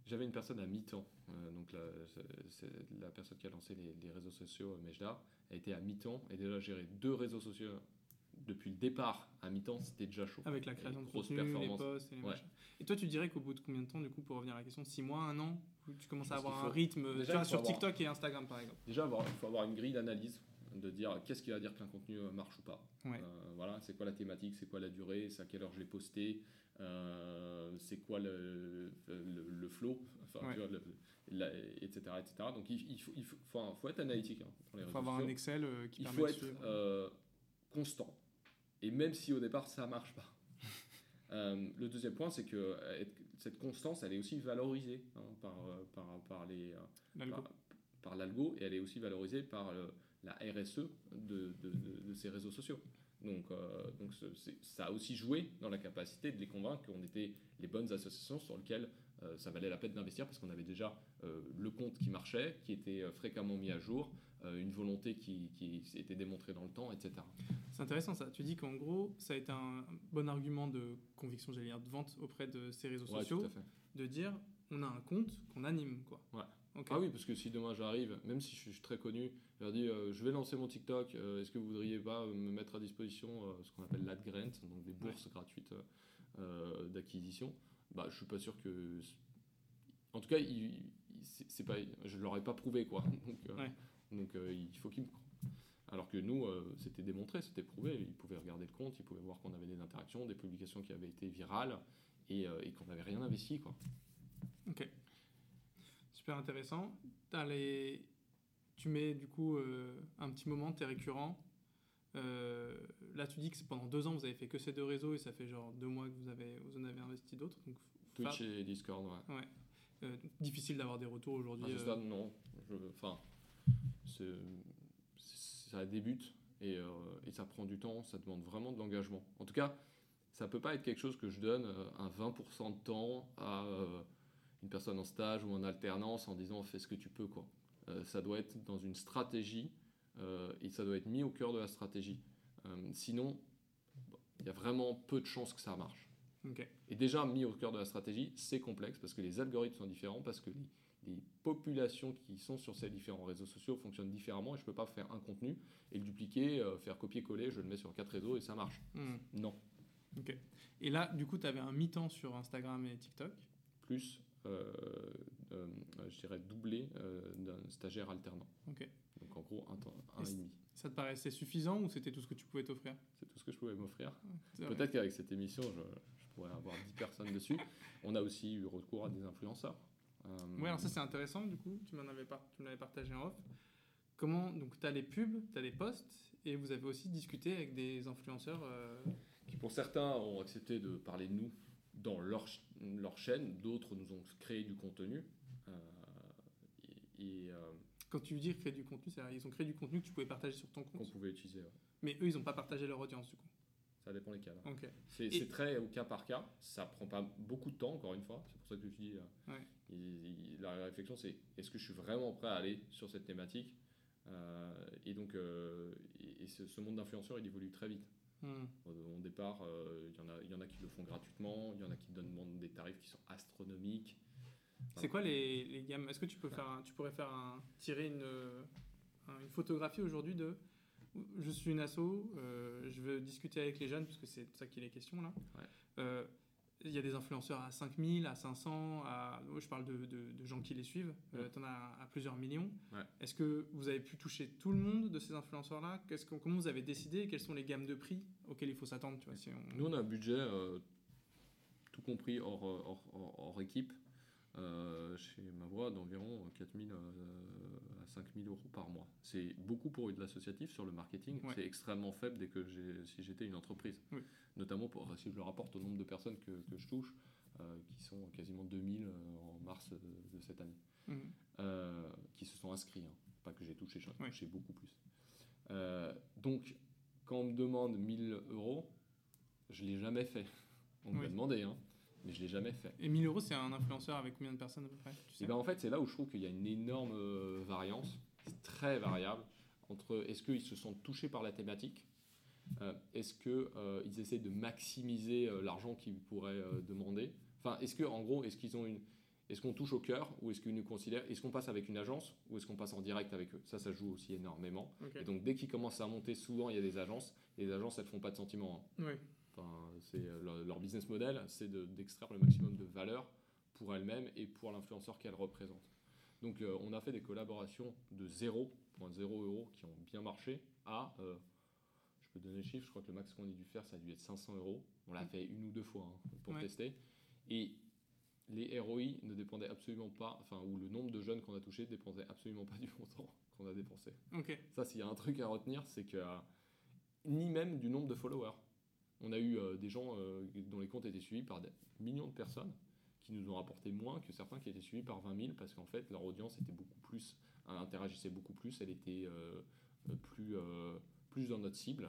J'avais une personne à mi-temps, euh, donc la, personne qui a lancé les, les réseaux sociaux, euh, Mejda, a été à mi-temps et déjà gérer deux réseaux sociaux depuis le départ à mi-temps, c'était déjà chaud. Avec la création de contenu, les performance. posts et les Ouais. Et toi, tu dirais qu'au bout de combien de temps, du coup, pour revenir à la question, 6 mois, 1 an, tu commences à avoir un rythme déjà, vois, sur avoir- TikTok et Instagram par exemple? Déjà, il faut avoir une grille d'analyse de dire qu'est-ce qui va dire qu'un contenu euh, marche ou pas. Ouais. Euh, voilà, c'est quoi la thématique, c'est quoi la durée, c'est à quelle heure je l'ai posté, euh, c'est quoi le, le, le flow, enfin, Ouais. tu vois, le- la- etc., etc. Donc il, il faut, il faut, faut, faut être analytique hein, pour les Il réseaux faut avoir un. Excel euh, qui Il permet faut être constant. Et même si au départ ça marche pas. Euh, le deuxième point, c'est que être- cette constance, elle est aussi valorisée hein, par, par, par les, L'algo. par, l'algo et elle est aussi valorisée par la RSE de, de- de- de ces réseaux sociaux. Donc, euh, donc ça a aussi joué dans la capacité de les convaincre qu'on était les bonnes associations sur lesquelles euh, ça valait la peine d'investir parce qu'on avait déjà euh, le compte qui marchait, qui était fréquemment mis à jour, une volonté qui, qui était démontrée dans le temps, etc. C'est intéressant ça. Tu dis qu'en gros, ça a été un bon argument de conviction, j'allais dire, de vente auprès de ces réseaux Ouais, sociaux, tout à fait. de dire on a un compte qu'on anime, quoi. Ouais. Ah oui, parce que si demain j'arrive, même si je suis très connu, je leur dis euh, je vais lancer mon TikTok, euh, est-ce que vous voudriez pas me mettre à disposition euh, ce qu'on appelle l'ad grant, donc des bourses gratuites d'acquisition? Bah, je suis pas sûr que. En tout cas, il, il- c'est pas, je leur ai pas prouvé quoi. Donc, Ouais. donc il faut qu'ils me croient. Alors que nous, euh, c'était démontré, c'était prouvé. Ils pouvaient regarder le compte, ils pouvaient voir qu'on avait des interactions, des publications qui avaient été virales et, euh, et qu'on n'avait rien investi quoi. Ok. Super intéressant. T'as les... Tu mets du coup euh, un petit moment, t'es récurrent. Euh, là, tu dis que pendant deux ans, vous avez fait que ces deux réseaux et ça fait genre deux mois que vous, avez, vous en avez investi d'autres. Donc, Twitch et Discord, ouais. ouais. Euh, difficile d'avoir des retours aujourd'hui. stade, non. Enfin, ça débute et, et ça prend du temps, ça demande vraiment de l'engagement. En tout cas, ça peut pas être quelque chose que je donne un 20% de temps à une personne en stage ou en alternance en disant fais ce que tu peux. Quoi. Euh, ça doit être dans une stratégie euh, et ça doit être mis au cœur de la stratégie. Euh, sinon, bon, il y a vraiment peu de chances que ça marche. Et déjà mis au cœur de la stratégie, c'est complexe parce que les algorithmes sont différents, parce que les, les populations qui sont sur ces différents réseaux sociaux fonctionnent différemment et je ne peux pas faire un contenu et le dupliquer, euh, faire copier-coller, je le mets sur quatre réseaux et ça marche. Hmm. Non. Et là, du coup, tu avais un mi-temps sur Instagram et TikTok. Plus, je dirais, doublé euh, d'un stagiaire alternant. Donc en gros, un temps, un Et demi. Ça te paraissait suffisant ou c'était tout ce que tu pouvais t'offrir? C'est tout ce que je pouvais m'offrir. Peut-être qu'avec cette émission, je, je pourrais avoir 10 personnes dessus. On a aussi eu recours à des influenceurs. Euh, Ouais, alors ça c'est intéressant du coup, tu m'en avais par- tu me l'avais partagé en off. Comment donc tu as les pubs, tu as les posts et vous avez aussi discuté avec des influenceurs euh, qui pour certains ont accepté de parler de nous dans leur, leur chaîne, d'autres nous ont créé du contenu. Euh, et, et, euh, quand tu dis créer du contenu, c'est-à-dire ils ont créé du contenu que tu pouvais partager sur ton qu'on compte. pouvait utiliser. ouais. Mais eux ils n'ont pas partagé leur audience du coup. Ça dépend des cas. là. OK. C'est Et- très au cas par cas. Ça prend pas beaucoup de temps, encore une fois. C'est pour ça que je dis. euh, Ouais. il- il- la réflexion, c'est est-ce que je suis vraiment prêt à aller sur cette thématique Euh, Et donc, euh, et, et ce, ce monde d'influenceurs, il évolue très vite. Hmm. Au, au départ, euh, il y, en a- il y en a qui le font gratuitement, il y en a qui demandent des tarifs qui sont astronomiques. C'est quoi les, les gammes? Est-ce que tu peux faire un- tu pourrais faire un, tirer une, euh, un- une photographie aujourd'hui de je suis une asso, euh, je veux discuter avec les jeunes parce que c'est ça qu'il est question là. Ouais. Euh, il y a des influenceurs à 5000, à 500, à... je parle de, de, gens qui les suivent, euh, tu en as à plusieurs millions. Est-ce que vous avez pu toucher tout le monde de ces influenceurs-là? Qu'est-ce que, Comment vous avez décidé? Quelles sont les gammes de prix auxquelles il faut s'attendre tu vois, si Nous, on a un budget, euh, tout compris hors, hors, hors, équipe, euh, chez voix d'environ 4000 à 5000 euros par mois. C'est beaucoup pour de l'associatif sur le marketing. C'est extrêmement faible dès que si j'étais une entreprise. Notamment pour, si je le rapporte au nombre de personnes que, que je touche, euh, qui sont quasiment 2000 euh, en mars de, cette année, euh, qui se sont inscrits. Hein. Pas que j'ai touché, j'ai touché beaucoup plus. donc, quand on me demande 1000 euros, je ne l'ai jamais fait. On me l'a demandé, hein, mais je ne l'ai jamais fait. Et 1000 euros, c'est un influenceur avec combien de personnes à peu près Et ben En fait, c'est là où je trouve qu'il y a une énorme variance. C'est très variable entre est-ce qu'ils se sentent touchés par la thématique euh, est-ce qu'ils euh, essaient de maximiser euh, l'argent qu'ils pourraient demander Enfin, est-ce que, en gros, est-ce qu'ils ont une. Est-ce qu'on touche au cœur ou est-ce qu'ils nous considèrent Est-ce qu'on passe avec une agence ou est-ce qu'on passe en direct avec eux Ça, ça joue aussi énormément. Et donc, dès qu'ils commencent à monter, souvent, il y a des agences. Et les agences, elles ne font pas de sentiments. Hein. Enfin, c'est, leur, business model, c'est d'extraire le maximum de valeur pour elles-mêmes et pour l'influenceur qu'elles représentent. Donc, on a fait des collaborations de 0,0 euros qui ont bien marché à peux donner le chiffre, je crois que le max qu'on a dû faire, ça a dû être 500 euros. On l'a fait une ou deux fois hein, pour tester. Et les ROI ne dépendaient absolument pas, enfin, ou le nombre de jeunes qu'on a touchés dépendait absolument pas du montant qu'on a dépensé. Ça, s'il y a un truc à retenir, c'est que euh, ni même du nombre de followers. On a eu euh, des gens euh, dont les comptes étaient suivis par des millions de personnes qui nous ont rapporté moins que certains qui étaient suivis par 20 000 parce qu'en fait leur audience était beaucoup plus, interagissait beaucoup plus, elle était plus plus dans notre cible.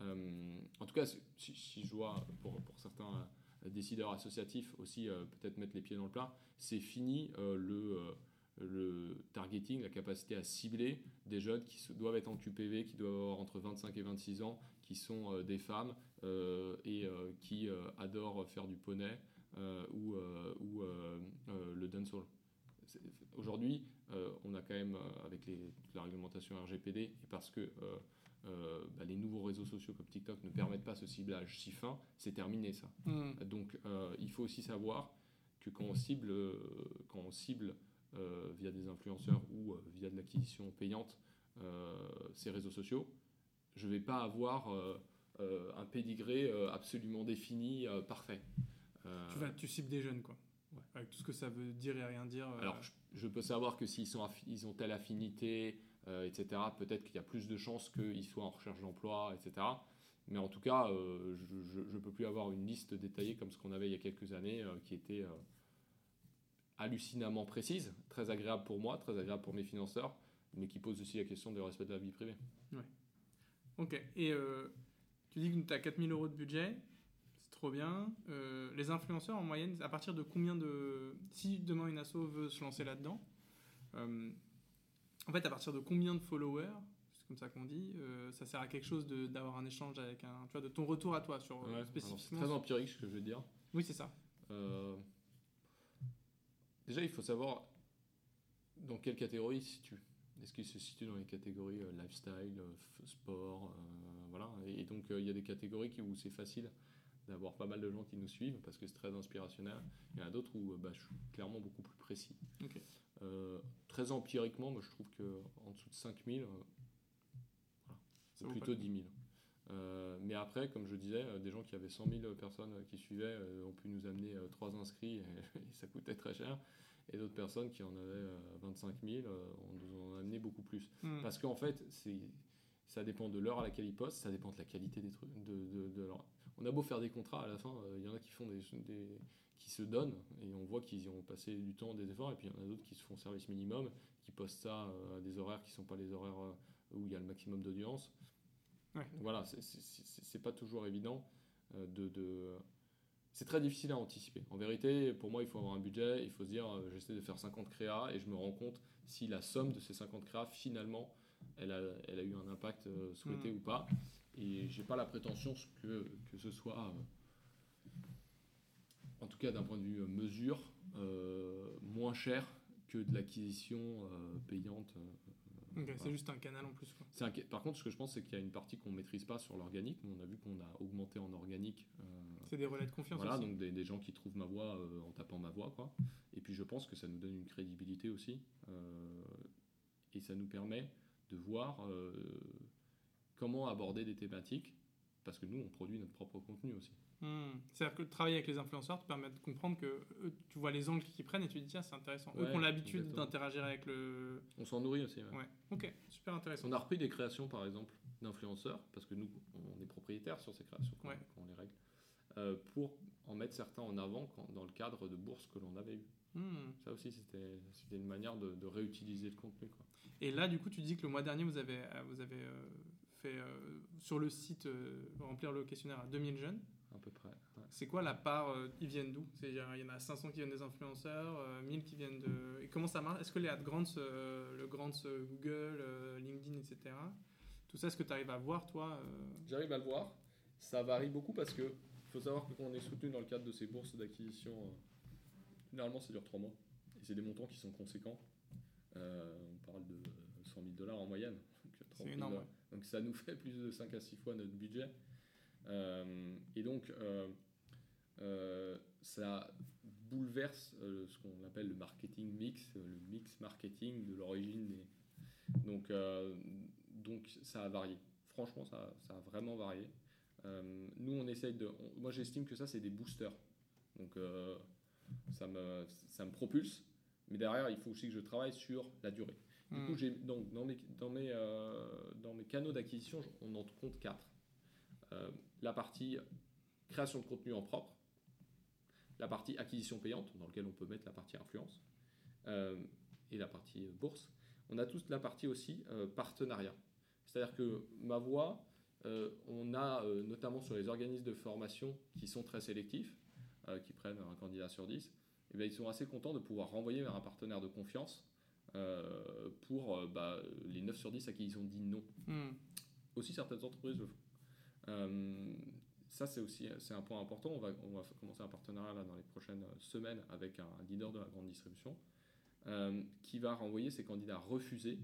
Euh, en tout cas, si, je vois pour, pour, certains décideurs associatifs aussi euh, peut-être mettre les pieds dans le plat, c'est fini euh, le, le targeting, la capacité à cibler des jeunes qui doivent être en QPV, qui doivent avoir entre 25 et 26 ans, qui sont des femmes et qui adorent faire du poney ou, ou le dancehall. Aujourd'hui, on a quand même, avec les, la réglementation RGPD, et parce que euh, bah, les nouveaux réseaux sociaux comme TikTok ne permettent pas ce ciblage si fin, c'est terminé ça. Mm. Donc euh, il faut aussi savoir que quand on cible, euh, quand on cible via des influenceurs ou via de l'acquisition payante ces réseaux sociaux, je ne vais pas avoir un pédigré absolument défini, parfait. Tu, vas, tu cibles des jeunes, quoi. Avec tout ce que ça veut dire et rien dire. Alors, je, peux savoir que s'ils ils ont telle affinité, euh, etc. Peut-être qu'il y a plus de chances qu'ils soient en recherche d'emploi, etc. Mais en tout cas, euh, je ne peux plus avoir une liste détaillée comme ce qu'on avait il y a quelques années, euh, qui était hallucinamment précise, très agréable pour moi, très agréable pour mes financeurs, mais qui pose aussi la question du respect de la vie privée. Ouais. Ok. Et tu dis que tu as 4000 euros de budget, c'est trop bien. les influenceurs, en moyenne, à partir de combien de. Si demain une asso veut se lancer là-dedans, en fait, à partir de combien de followers, c'est comme ça qu'on dit, euh, ça sert à quelque chose d'avoir un échange avec un, tu vois, de ton retour à toi sur ouais, spécifiquement. C'est très empirique ce que je veux dire. Oui, c'est ça. Euh, déjà, il faut savoir dans quelle catégorie se situe. Est-ce qu'il se situe dans les catégories euh, lifestyle, sport, voilà. Et, donc, il y a des catégories où c'est facile d'avoir pas mal de gens qui nous suivent parce que c'est très inspirationnel. Il y en a d'autres où bah, je suis clairement beaucoup plus précis. Euh, très empiriquement, moi je trouve qu'en dessous de 5000, euh, c'est plutôt 10 000. Euh, mais après, comme je disais, des gens qui avaient 100 000 personnes qui suivaient ont pu nous amener 3 inscrits et, ça coûtait très cher. Et d'autres personnes qui en avaient 25 000 on nous en beaucoup plus. Hmm. Parce qu'en fait, ça dépend de l'heure à laquelle ils postent, ça dépend de la qualité des trucs. De, de, On a beau faire des contrats à la fin, il y en a qui font des, des, qui se donnent et on voit qu'ils ont passé du temps, des efforts, et puis il y en a d'autres qui se font service minimum, qui postent ça euh, à des horaires qui ne sont pas les horaires euh, où il y a le maximum d'audience. Ouais. Voilà, c'est pas toujours évident euh, de, de... C'est très difficile à anticiper. En vérité, pour moi, il faut avoir un budget, il faut se dire, j'essaie de faire 50 créas et je me rends compte si la somme de ces 50 créas, finalement, elle a, elle a eu un impact souhaité hmm. ou pas. Et j'ai pas la prétention que, que ce soit en tout cas d'un point de vue euh, mesure, euh, moins cher que de l'acquisition euh, payante. C'est juste un canal en plus. par contre, ce que je pense, c'est qu'il y a une partie qu'on ne maîtrise pas sur l'organique. on a vu qu'on a augmenté en organique c'est des relais de confiance voilà, aussi. donc des, des gens qui trouvent ma voix euh, en tapant ma voix, quoi. Et puis je pense que ça nous donne une crédibilité aussi, euh, et ça nous permet de voir euh, comment aborder des thématiques, parce que nous, on produit notre propre contenu aussi. Hmm. C'est-à-dire que travailler avec les influenceurs te permet de comprendre que eux, tu vois les angles qu'ils prennent et tu te dis tiens c'est intéressant. eux qui ont l'habitude d'interagir avec le. On s'en nourrit aussi. ouais. Ouais. Ok, super intéressant. On a repris des créations, par exemple, d'influenceurs, parce que nous, on est propriétaires sur ces créations quand, Ouais. quand on les règle, euh, pour en mettre certains en avant quand- dans le cadre de bourses que l'on avait eues. Hmm. Ça aussi, c'était c'était une manière de, de réutiliser le contenu. Quoi. Et là du coup tu dis que le mois dernier vous avez euh, vous avez euh, fait euh, sur le site euh, remplir le questionnaire à 2000 jeunes. À peu près. ouais. C'est quoi la part euh, Ils viennent d'où? Il y en a 500 qui viennent des influenceurs, euh, 1000 qui viennent de. Et comment ça marche? Est-ce que les AdGrants, euh, le Grants euh, Google, euh, LinkedIn, etc., tout ça, est-ce que tu arrives à voir, toi euh, J'arrive à le voir. Ça varie beaucoup parce que faut savoir que quand on est soutenu dans le cadre de ces bourses d'acquisition, euh, généralement ça dure 3 mois. Et c'est des montants qui sont conséquents. Euh, on parle de 100 000 dollars en moyenne. Donc, 30 000 énorme. Donc ça nous fait plus de 5 à 6 fois notre budget. Euh, et donc, euh, euh, ça bouleverse ce qu'on appelle le marketing mix, le mix marketing de l'origine donc, donc ça a varié. Franchement, ça, ça a vraiment varié. Nous, on essaye de. Moi, j'estime que ça, c'est des boosters. Donc, ça, me, ça me propulse. Mais derrière, il faut aussi que je travaille sur la durée. Du coup, hmm. j'ai, donc, dans, mes, dans, mes, dans mes canaux d'acquisition, on en compte 4 la partie création de contenu en propre, la partie acquisition payante, dans laquelle on peut mettre la partie influence, euh, et la partie bourse. On a toute la partie aussi euh, partenariat. C'est-à-dire que ma voix, euh, on a notamment sur les organismes de formation qui sont très sélectifs, qui prennent un candidat sur 10, et bien, ils sont assez contents de pouvoir renvoyer vers un partenaire de confiance pour bah, les 9 sur 10 à qui ils ont dit non. hmm, Aussi, certaines entreprises le font. Euh, ça, c'est aussi c'est un point important. On va, on va commencer un partenariat là, dans les prochaines semaines avec un leader de la grande distribution euh, qui va renvoyer ses candidats refusés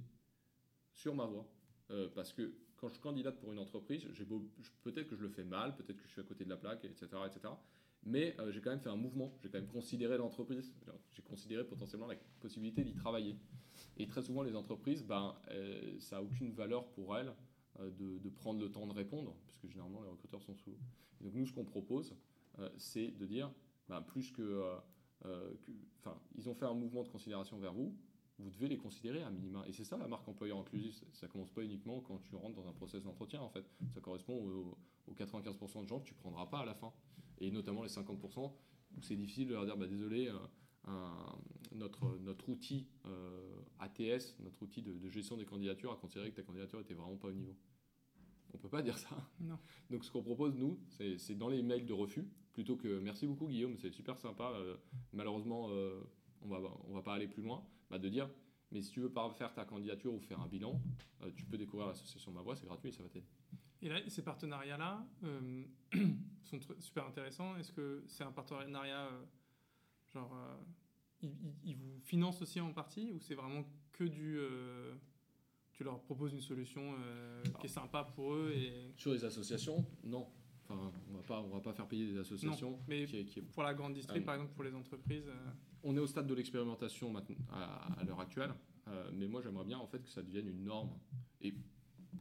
sur ma voie. Euh, parce que quand je candidate pour une entreprise, peut-être que je le fais mal, peut-être que je suis à côté de la plaque, etc. etc. mais j'ai quand même fait un mouvement, j'ai quand même considéré l'entreprise, j'ai considéré potentiellement la possibilité d'y travailler. Et très souvent, les entreprises, ben, ça n'a aucune valeur pour elles de, de prendre le temps de répondre, puisque généralement les recruteurs sont sous donc nous, ce qu'on propose, euh, c'est de dire, ben, plus que, euh, euh, que- enfin, ils ont fait un mouvement de considération vers vous, vous devez les considérer à minima. Et c'est ça la marque employeur inclusif. Ça- commence pas uniquement quand tu rentres dans un process d'entretien, en fait. Ça correspond aux, aux 95% de gens que tu prendras pas à la fin. Et notamment les 50% où c'est difficile de leur dire, bah, désolé, euh, un- notre, notre outil euh, ATS, notre outil de, de gestion des candidatures, a considéré que ta candidature était vraiment pas au niveau. On peut pas dire ça. Non. Donc ce qu'on propose, nous, c'est dans les mails de refus, plutôt que merci beaucoup Guillaume, c'est super sympa, euh, malheureusement euh, on va, on va pas aller plus loin, bah, de dire, mais si tu veux pas faire ta candidature ou faire un bilan, tu peux découvrir l'association Ma Voix, c'est gratuit et ça va t'aider. Et là, ces partenariats-là sont super intéressants. Est-ce que c'est un partenariat, genre, euh, ils, vous financent aussi en partie ou c'est vraiment que du. euh, tu leur proposes une solution euh, qui est sympa pour eux et. Sur les associations, non. Enfin, on va pas, on va pas faire payer des associations. mais qui est- qui est- pour la grande district, Ah, par exemple, pour les entreprises. On est au stade de l'expérimentation à, à l'heure actuelle, mais moi j'aimerais bien en fait que ça devienne une norme et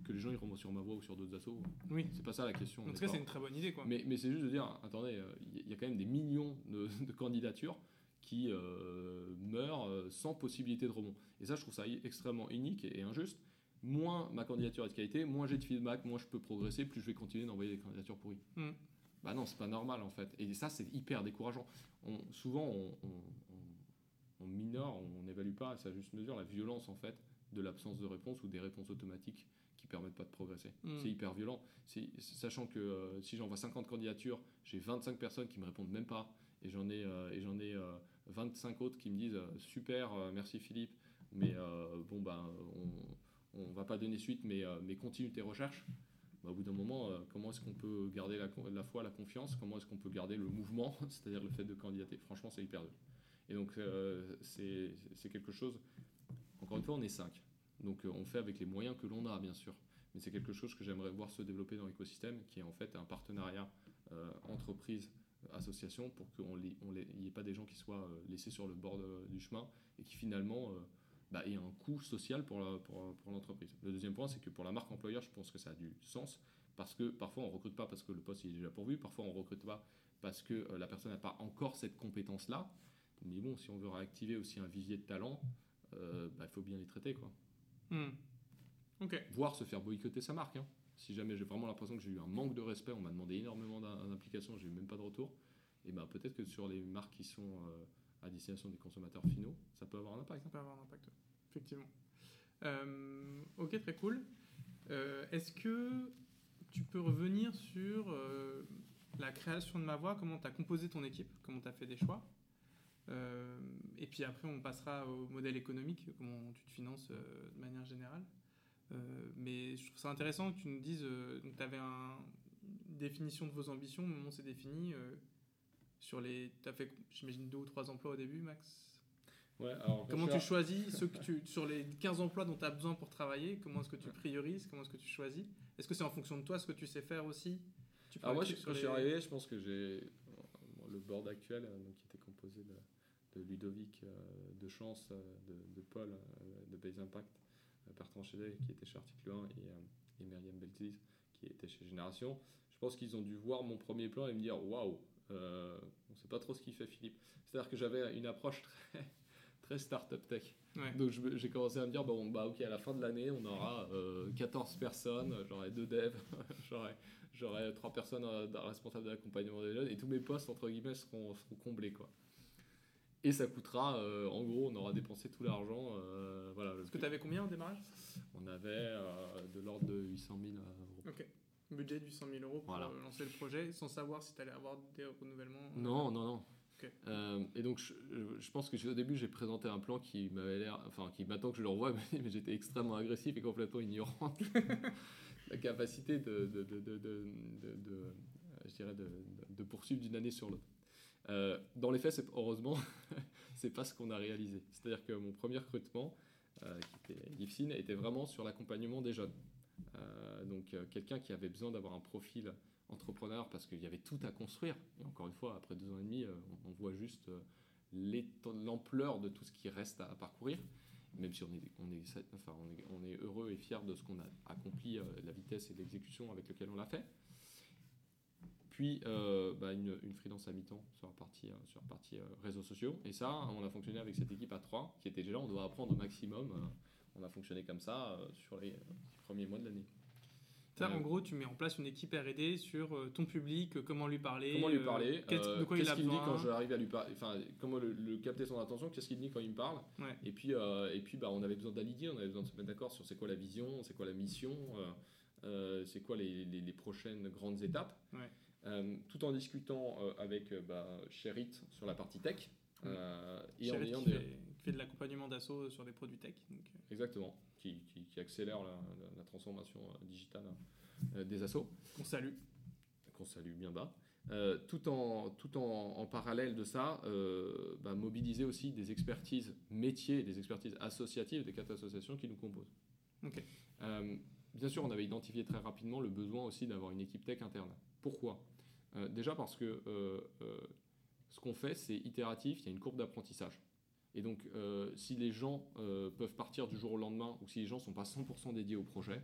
que les gens ils remontent sur ma voix ou sur d'autres assos. oui. C'est pas ça la question. En tout cas, c'est une très bonne idée, quoi. Mais, mais c'est juste de dire, attendez, euh, il y a quand même des millions de, de candidatures qui euh, meurent euh, sans possibilité de rebond. Et ça, je trouve ça extrêmement unique et, et injuste. Moins ma candidature est de qualité, moins j'ai de feedback, moins je peux progresser, plus je vais continuer d'envoyer des candidatures pourries. Mm. Bah non, c'est pas normal en fait. Et ça, c'est hyper décourageant. On- souvent, on, on- on- minore, on n'évalue pas à sa juste mesure la violence en fait de l'absence de réponse ou des réponses automatiques permettent pas de progresser. Mm. C'est hyper violent. Sachant que euh, si j'envoie 50 candidatures, j'ai 25 personnes qui me répondent même pas, et j'en ai, euh, et j'en ai euh, 25 autres qui me disent euh, super, euh, merci Philippe, mais euh, bon ben on, on va pas donner suite, mais, euh, mais continue tes recherches. Bah, au bout d'un moment, euh, comment est-ce qu'on peut garder la, la foi, la confiance? Comment est-ce qu'on peut garder le mouvement, c'est-à-dire le fait de candidater Franchement, c'est hyper dur. Et donc, euh, c'est c'est quelque chose. Encore une fois, on est 5. Donc, euh, on fait avec les moyens que l'on a, bien sûr. Mais c'est quelque chose que j'aimerais voir se développer dans l'écosystème, qui est en fait un partenariat entreprise, association, pour qu'il n'y ait pas des gens qui soient laissés sur le bord du chemin et qui finalement bah, aient un coût social pour l'entreprise. Le deuxième point, c'est que pour la marque employeur, je pense que ça a du sens parce que parfois on recrute pas parce que le poste est déjà pourvu, parfois on recrute pas parce que la personne n'a pas encore cette compétence-là. Mais bon, si on veut réactiver aussi un vivier de talent, il bah, faut bien les traiter. Quoi. Hmm. Voire se faire boycotter sa marque. Hein. Si jamais j'ai vraiment l'impression que j'ai eu un manque de respect, on m'a demandé énormément d'implication, j'ai eu même pas de retour, et ben peut-être que sur les marques qui sont euh, à destination des consommateurs finaux, ça peut avoir un impact. Ça peut avoir un impact, effectivement. Euh, ok, très cool. Euh, est-ce que tu peux revenir sur la création de ma voix, comment tu as composé ton équipe, comment tu as fait des choix? Et puis après, on passera au modèle économique, comment tu te finances de manière générale. Euh, mais je trouve ça intéressant que tu nous dises, euh, donc tu avais une définition de vos ambitions, au moment où c'est défini, euh, sur les, tu as fait, j'imagine, deux ou trois emplois au début, Max? Ouais, alors, comment tu choisis ceux que tu, sur les 15 emplois dont tu as besoin pour travailler Comment est-ce que tu priorises Comment est-ce que tu choisis? Est-ce que c'est en fonction de toi ce que tu sais faire aussi? Tu Alors moi, quand je suis arrivé, je pense que j'ai le board actuel donc, qui était composé de, Ludovic, de Chance, de, de Paul, de Base Impact, Bertrand Chédet qui était chez Article 1 et, euh, et Myriam Beltiz qui était chez Génération. Je pense qu'ils ont dû voir mon premier plan et me dire waouh, euh, on sait pas trop ce qu'il fait Philippe. C'est-à-dire que j'avais une approche très, très start-up tech. Donc j'ai commencé à me dire bon, bah ok, à la fin de l'année, on aura 14 euh, personnes, j'aurai deux devs, j'aurai, j'aurai 3 personnes responsables de l'accompagnement des jeunes et tous mes postes, entre guillemets, seront, seront comblés. quoi. Et ça coûtera, euh, en gros, on aura dépensé tout l'argent. Euh, voilà, Est-ce que tu avais combien au démarrage? On avait euh, de l'ordre de 800 000 euros. Ok. Budget de 800 000 euros pour lancer le projet, sans savoir si tu allais avoir des renouvellements Non, non, non. et donc, je, pense que au début, j'ai présenté un plan qui m'avait l'air, enfin, qui maintenant que je le revois, mais j'étais extrêmement agressif et complètement ignorant. La capacité de, de, de, de, je dirais de, poursuivre d'une année sur l'autre. Euh, dans les faits, heureusement, c'est pas ce qu'on a réalisé. C'est-à-dire que mon premier recrutement, euh, qui était Gifsine, était vraiment sur l'accompagnement des jeunes. Euh, donc quelqu'un qui avait besoin d'avoir un profil entrepreneur parce qu'il y avait tout à construire. Et encore une fois, après deux ans et demi, on, voit juste l'ampleur de tout ce qui reste à, parcourir. Même si on est heureux et fier de ce qu'on a accompli, la vitesse et l'exécution avec lequel on l'a fait puis euh, bah, une, une, freelance à mi-temps sur la partie, euh, sur la partie euh, réseaux sociaux. Et ça, on a fonctionné avec cette équipe à trois qui était déjà là, on doit apprendre au maximum. on a fonctionné comme ça sur les premiers mois de l'année. Ça, en gros, tu mets en place une équipe R&D sur ton public, comment lui parler, comment lui parler, de quoi il a besoin. dit quand j'arrive à lui parler, enfin, comment le, capter son attention, qu'est-ce qu'il dit quand il me parle. Et puis, et puis, bah, on avait besoin d'aligner, on avait besoin de se mettre d'accord sur c'est quoi la vision, c'est quoi la mission, c'est quoi les, les, les, prochaines grandes étapes. Ouais. Euh, tout en discutant euh, avec euh, bah, Sherit sur la partie tech. et en ayant qui, fait, de l'accompagnement d'assaut sur des produits tech. Exactement, qui, qui, accélère la, transformation digitale des assos. Qu'on salue. Qu'on salue bien bas. tout en, tout en, en, parallèle de ça, bah, mobiliser aussi des expertises métiers, des expertises associatives des quatre associations qui nous composent. bien sûr, on avait identifié très rapidement le besoin aussi d'avoir une équipe tech interne. Pourquoi? euh, Déjà parce que euh, euh, ce qu'on fait, c'est itératif, il y a une courbe d'apprentissage. Et donc, si les gens peuvent partir du jour au lendemain, ou si les gens ne sont pas 100% dédiés au projet,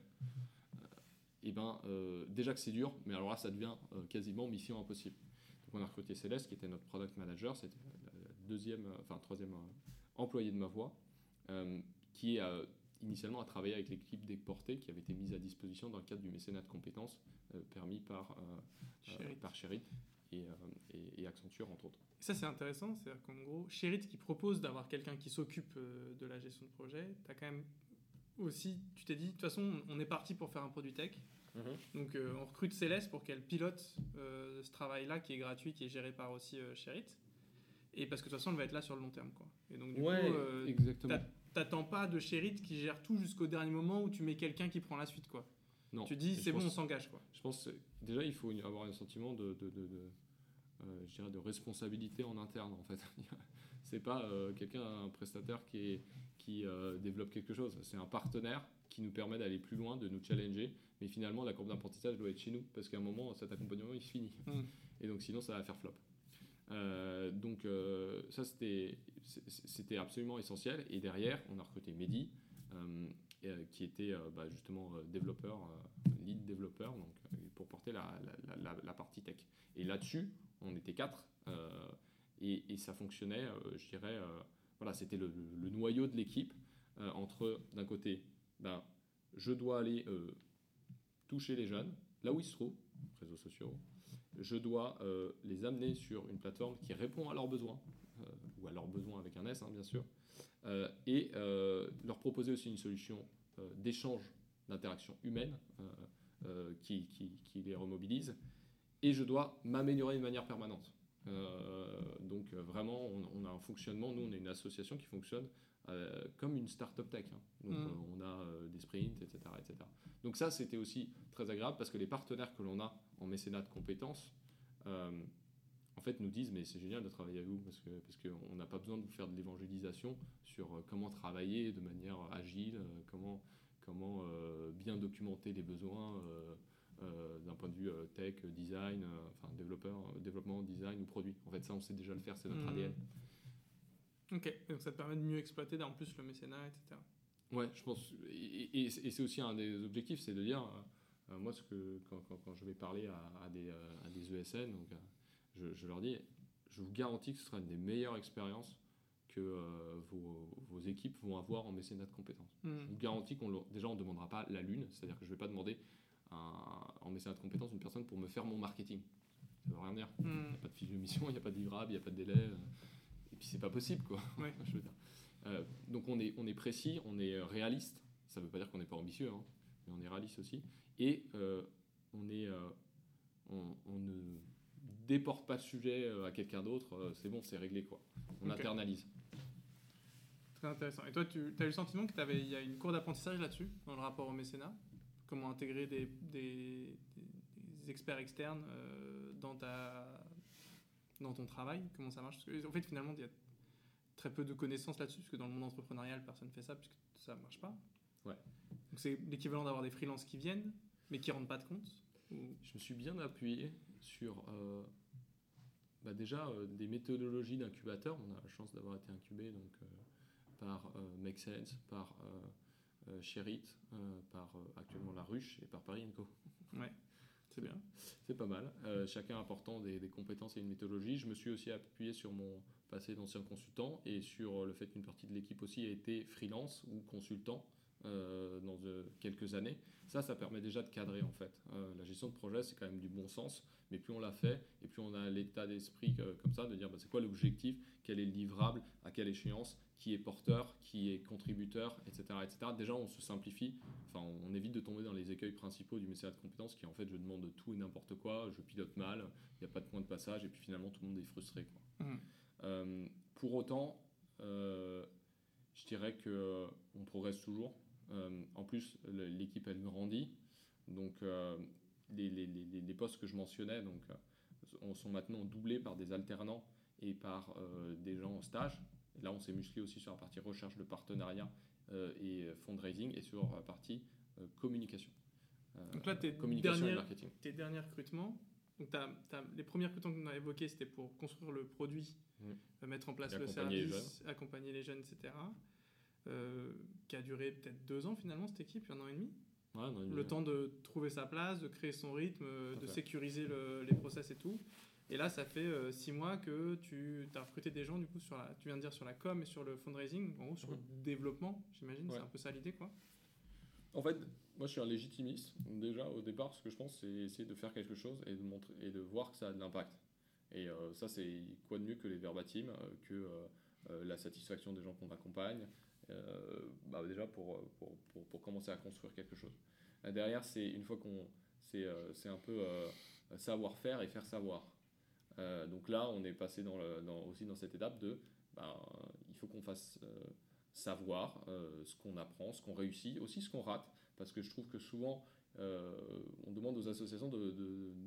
et eh ben, déjà que c'est dur, mais alors là, ça devient quasiment mission impossible. Donc, on a recruté Céleste, qui était notre product manager, c'était le deuxième, enfin troisième employé de ma voix, qui initialement a travaillé avec l'équipe d'Exporté qui avait été mise à disposition dans le cadre du mécénat de compétences euh, permis par, euh, euh, par Sherit et, et, Accenture, entre autres. ça, c'est intéressant, c'est-à-dire qu'en gros, Sherit qui propose d'avoir quelqu'un qui s'occupe de la gestion de projet, tu as quand même aussi, tu t'es dit, de toute façon, on est parti pour faire un produit tech. Mhm. Donc on recrute Céleste pour qu'elle pilote ce travail-là qui est gratuit, qui est géré par aussi Sherit. Et parce que de toute façon, elle va être là sur le long terme. Quoi. Et donc du ouais, coup, exactement. T'attends pas de Sherit qui gère tout jusqu'au dernier moment où tu mets quelqu'un qui prend la suite. quoi. Tu dis, c'est bon, on s'engage. quoi. Je pense déjà, il faut avoir un sentiment de, de, de, euh, de responsabilité en interne, en fait. c'est pas quelqu'un, un prestataire qui, est, qui développe quelque chose. C'est un partenaire qui nous permet d'aller plus loin, de nous challenger. Mais finalement, la courbe d'apprentissage doit être chez nous parce qu'à un moment, cet accompagnement il finit. Mm. Et donc sinon, ça va faire flop. donc ça, c'était, c'était absolument essentiel. Et derrière, on a recruté Mehdi, qui était bah, justement développeur, lead développeur, donc, pour porter la, partie tech. Et là-dessus, on était quatre, et, et, ça fonctionnait, je dirais, voilà, c'était le, noyau de l'équipe, entre d'un côté, ben, je dois aller toucher les jeunes, là où ils se trouvent, réseaux sociaux, je dois les amener sur une plateforme qui répond à leurs besoins, ou à leurs besoins avec un S, hein, bien sûr, et leur proposer aussi une solution d'échange d'interaction humaine euh, qui, qui, les remobilise. Et je dois m'améliorer de manière permanente. Euh, donc euh, vraiment, on, a un fonctionnement, nous on est une association qui fonctionne comme une start-up tech. Hein. Donc mm. on a des sprints, etc., etc. Donc ça, c'était aussi très agréable parce que les partenaires que l'on a en mécénat de compétences, en fait, nous disent mais c'est génial de travailler avec vous parce que parce qu'on n'a pas besoin de vous faire de l'évangélisation sur comment travailler de manière agile, comment comment euh, bien documenter les besoins euh, euh, d'un point de vue tech, design, enfin développeur, développement, design ou produit. En fait, ça, on sait déjà le faire, c'est notre hmm. ADN. Ok, donc ça te permet de mieux exploiter en plus le mécénat, etc. Ouais, je pense. Et, c'est aussi un des objectifs, c'est de dire, moi, ce que, quand, quand, je vais parler à, des, à des, ESN, donc, je, je, leur dis, je vous garantis que ce sera une des meilleures expériences que euh, vos, équipes vont avoir en mécénat de compétences. Hmm. Je vous garantis qu'on déjà on ne demandera pas la lune, c'est-à-dire que je ne vais pas demander en mécénat de compétences une personne pour me faire mon marketing. Ça ne veut rien dire. Hmm. Il n'y a pas de fiche de mission, il n'y a pas de livrable, il n'y a pas de délai. Euh, et puis c'est pas possible quoi. je veux dire. Euh, donc on est, on est précis, on est réaliste. Ça ne veut pas dire qu'on n'est pas ambitieux, hein, mais on est réaliste aussi. Et on, est, on, ne déporte pas le sujet à quelqu'un d'autre. c'est bon, c'est réglé quoi. On internalise intéressant. Et toi, tu as eu le sentiment qu'il y a une cour d'apprentissage là-dessus, dans le rapport au mécénat? Comment intégrer des, des, experts externes euh, dans, ta, dans ton travail? Comment ça marche? Parce En fait, finalement, il y a très peu de connaissances là-dessus, parce que dans le monde entrepreneurial, personne ne fait ça, puisque ça ne marche pas. Ouais. Donc c'est l'équivalent d'avoir des freelances qui viennent, mais qui ne rendent pas de compte Je me suis bien appuyé sur euh, bah déjà euh, des méthodologies d'incubateur. On a la chance d'avoir été incubé, donc par euh, Make Sense, par Sherit, par actuellement La Ruche et par Paris Co. Ouais. C'est bien. C'est pas mal. chacun apportant des, compétences et une méthodologie. Je me suis aussi appuyé sur mon passé d'ancien consultant et sur le fait qu'une partie de l'équipe aussi a été freelance ou consultant dans quelques années. Ça, ça permet déjà de cadrer en fait. la gestion de projet, c'est quand même du bon sens, mais plus on l'a fait et plus on a l'état d'esprit comme ça de dire bah, c'est quoi l'objectif, quel est le livrable, à quelle échéance, qui est porteur, qui est contributeur, etc., etc. Déjà, on se simplifie, enfin, on évite de tomber dans les écueils principaux du mécénat de compétences qui, en fait, je demande tout et n'importe quoi, je pilote mal, il n'y a pas de point de passage, et puis finalement, tout le monde est frustré. Quoi. Mmh. Euh, pour autant, euh, je dirais qu'on euh, progresse toujours. En plus, l'équipe, elle grandit. Donc, les, les, les, les, postes que je mentionnais donc, sont maintenant doublés par des alternants et par des gens en stage là, on s'est musclé aussi sur la partie recherche de partenariat euh, et fundraising et sur la partie euh, communication. Euh, donc là, tes, derniers, tes derniers recrutements, donc les premiers recrutements qu'on a évoqués, c'était pour construire le produit, mmh. mettre en place le service, accompagner les jeunes, etc. qui a duré peut-être deux ans finalement, cette équipe, un an et demi. le temps de trouver sa place, de créer son rythme, de sécuriser les process et tout. Et là, ça fait euh, six mois que tu as recruté des gens, du coup, sur la, tu viens de dire sur la com et sur le fundraising, en gros, sur le mhm. développement, j'imagine. C'est un peu ça l'idée, quoi. En fait, moi, je suis un légitimiste. Déjà, au départ, ce que je pense, c'est essayer de faire quelque chose et de, montrer, et de voir que ça a de l'impact. Et euh, ça, c'est quoi de mieux que les verbatims, euh, que la satisfaction des gens qu'on accompagne, bah, déjà pour, pour, pour, pour, commencer à construire quelque chose. derrière, c'est une fois qu'on. C'est un peu savoir-faire et faire savoir. Euh, donc là, on est passé dans aussi dans cette étape de, ben, il faut qu'on fasse euh, savoir euh, ce qu'on apprend, ce qu'on réussit, aussi ce qu'on rate, parce que je trouve que souvent, on demande aux associations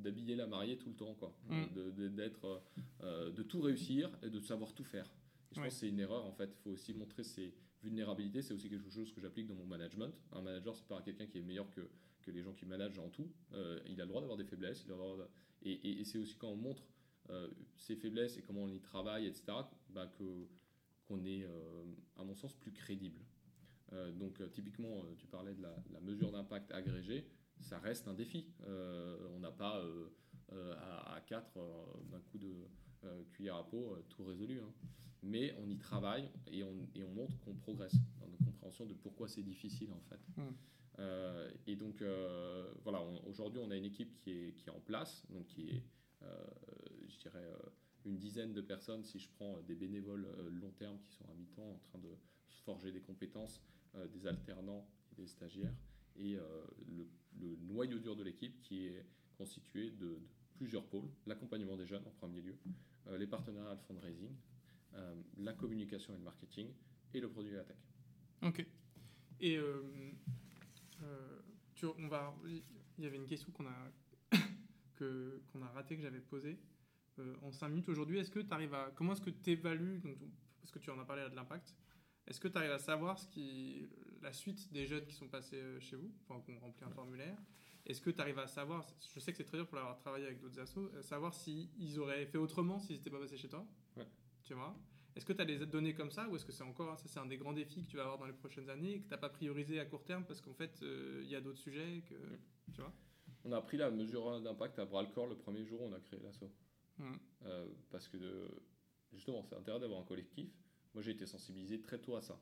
d'habiller de, la mariée tout le temps, quoi, mm. de, d'être, de tout réussir et de savoir tout faire. je pense que c'est une erreur en fait. Il faut aussi montrer ses vulnérabilités. C'est aussi quelque chose que j'applique dans mon management. Un manager, c'est pas quelqu'un qui est meilleur que, que les gens qui managent en tout. Euh, il a le droit d'avoir des faiblesses. Il a le droit et, c'est aussi quand on montre euh, ses faiblesses et comment on y travaille, etc., bah, qu'on est, euh, à mon sens, plus crédible. donc typiquement, tu parlais de la, la mesure d'impact agrégée. Ça reste un défi. on n'a pas à, à 4 d'un coup de cuillère à peau tout résolu. Hein mais on y travaille et on, et on montre qu'on progresse dans notre compréhension de pourquoi c'est difficile en fait. Hmm. Euh, et donc euh, voilà, aujourd'hui on a une équipe qui est, qui est en place, donc qui est, euh, je dirais, une dizaine de personnes si je prends des bénévoles long terme qui sont à mi-temps en train de forger des compétences, des alternants et des stagiaires, et le, le, noyau dur de l'équipe qui est constitué de, de plusieurs pôles, l'accompagnement des jeunes en premier lieu, les partenariats le fundraising, euh, la communication et le marketing et le produit et la tech. Ok. Et euh, euh, tu, on va, il y avait une question qu'on a, que, qu'on a ratée, que j'avais posée en 5 minutes aujourd'hui. Est-ce que tu arrives à. Comment est-ce que tu évalues, parce que tu en as parlé de l'impact, est-ce que tu arrives à savoir ce qui, la suite des jeunes qui sont passés chez vous, enfin, qui ont rempli un formulaire Est-ce que tu arrives à savoir, je sais que c'est très dur pour avoir travaillé avec d'autres assos, savoir s'ils ils auraient fait autrement s'ils n'étaient pas passés chez toi ouais. Tu vois? Est-ce que tu as des données comme ça ou est-ce que c'est encore, ça c'est un des grands défis que tu vas avoir dans les prochaines années et que tu n'as pas priorisé à court terme parce qu'en fait euh, il y a d'autres sujets que, mm. tu vois? On a pris la mesure d'impact à bras le corps le premier jour où on a créé l'asso. Mm. Euh, parce que justement c'est intéressant d'avoir un collectif. Moi j'ai été sensibilisé très tôt à ça.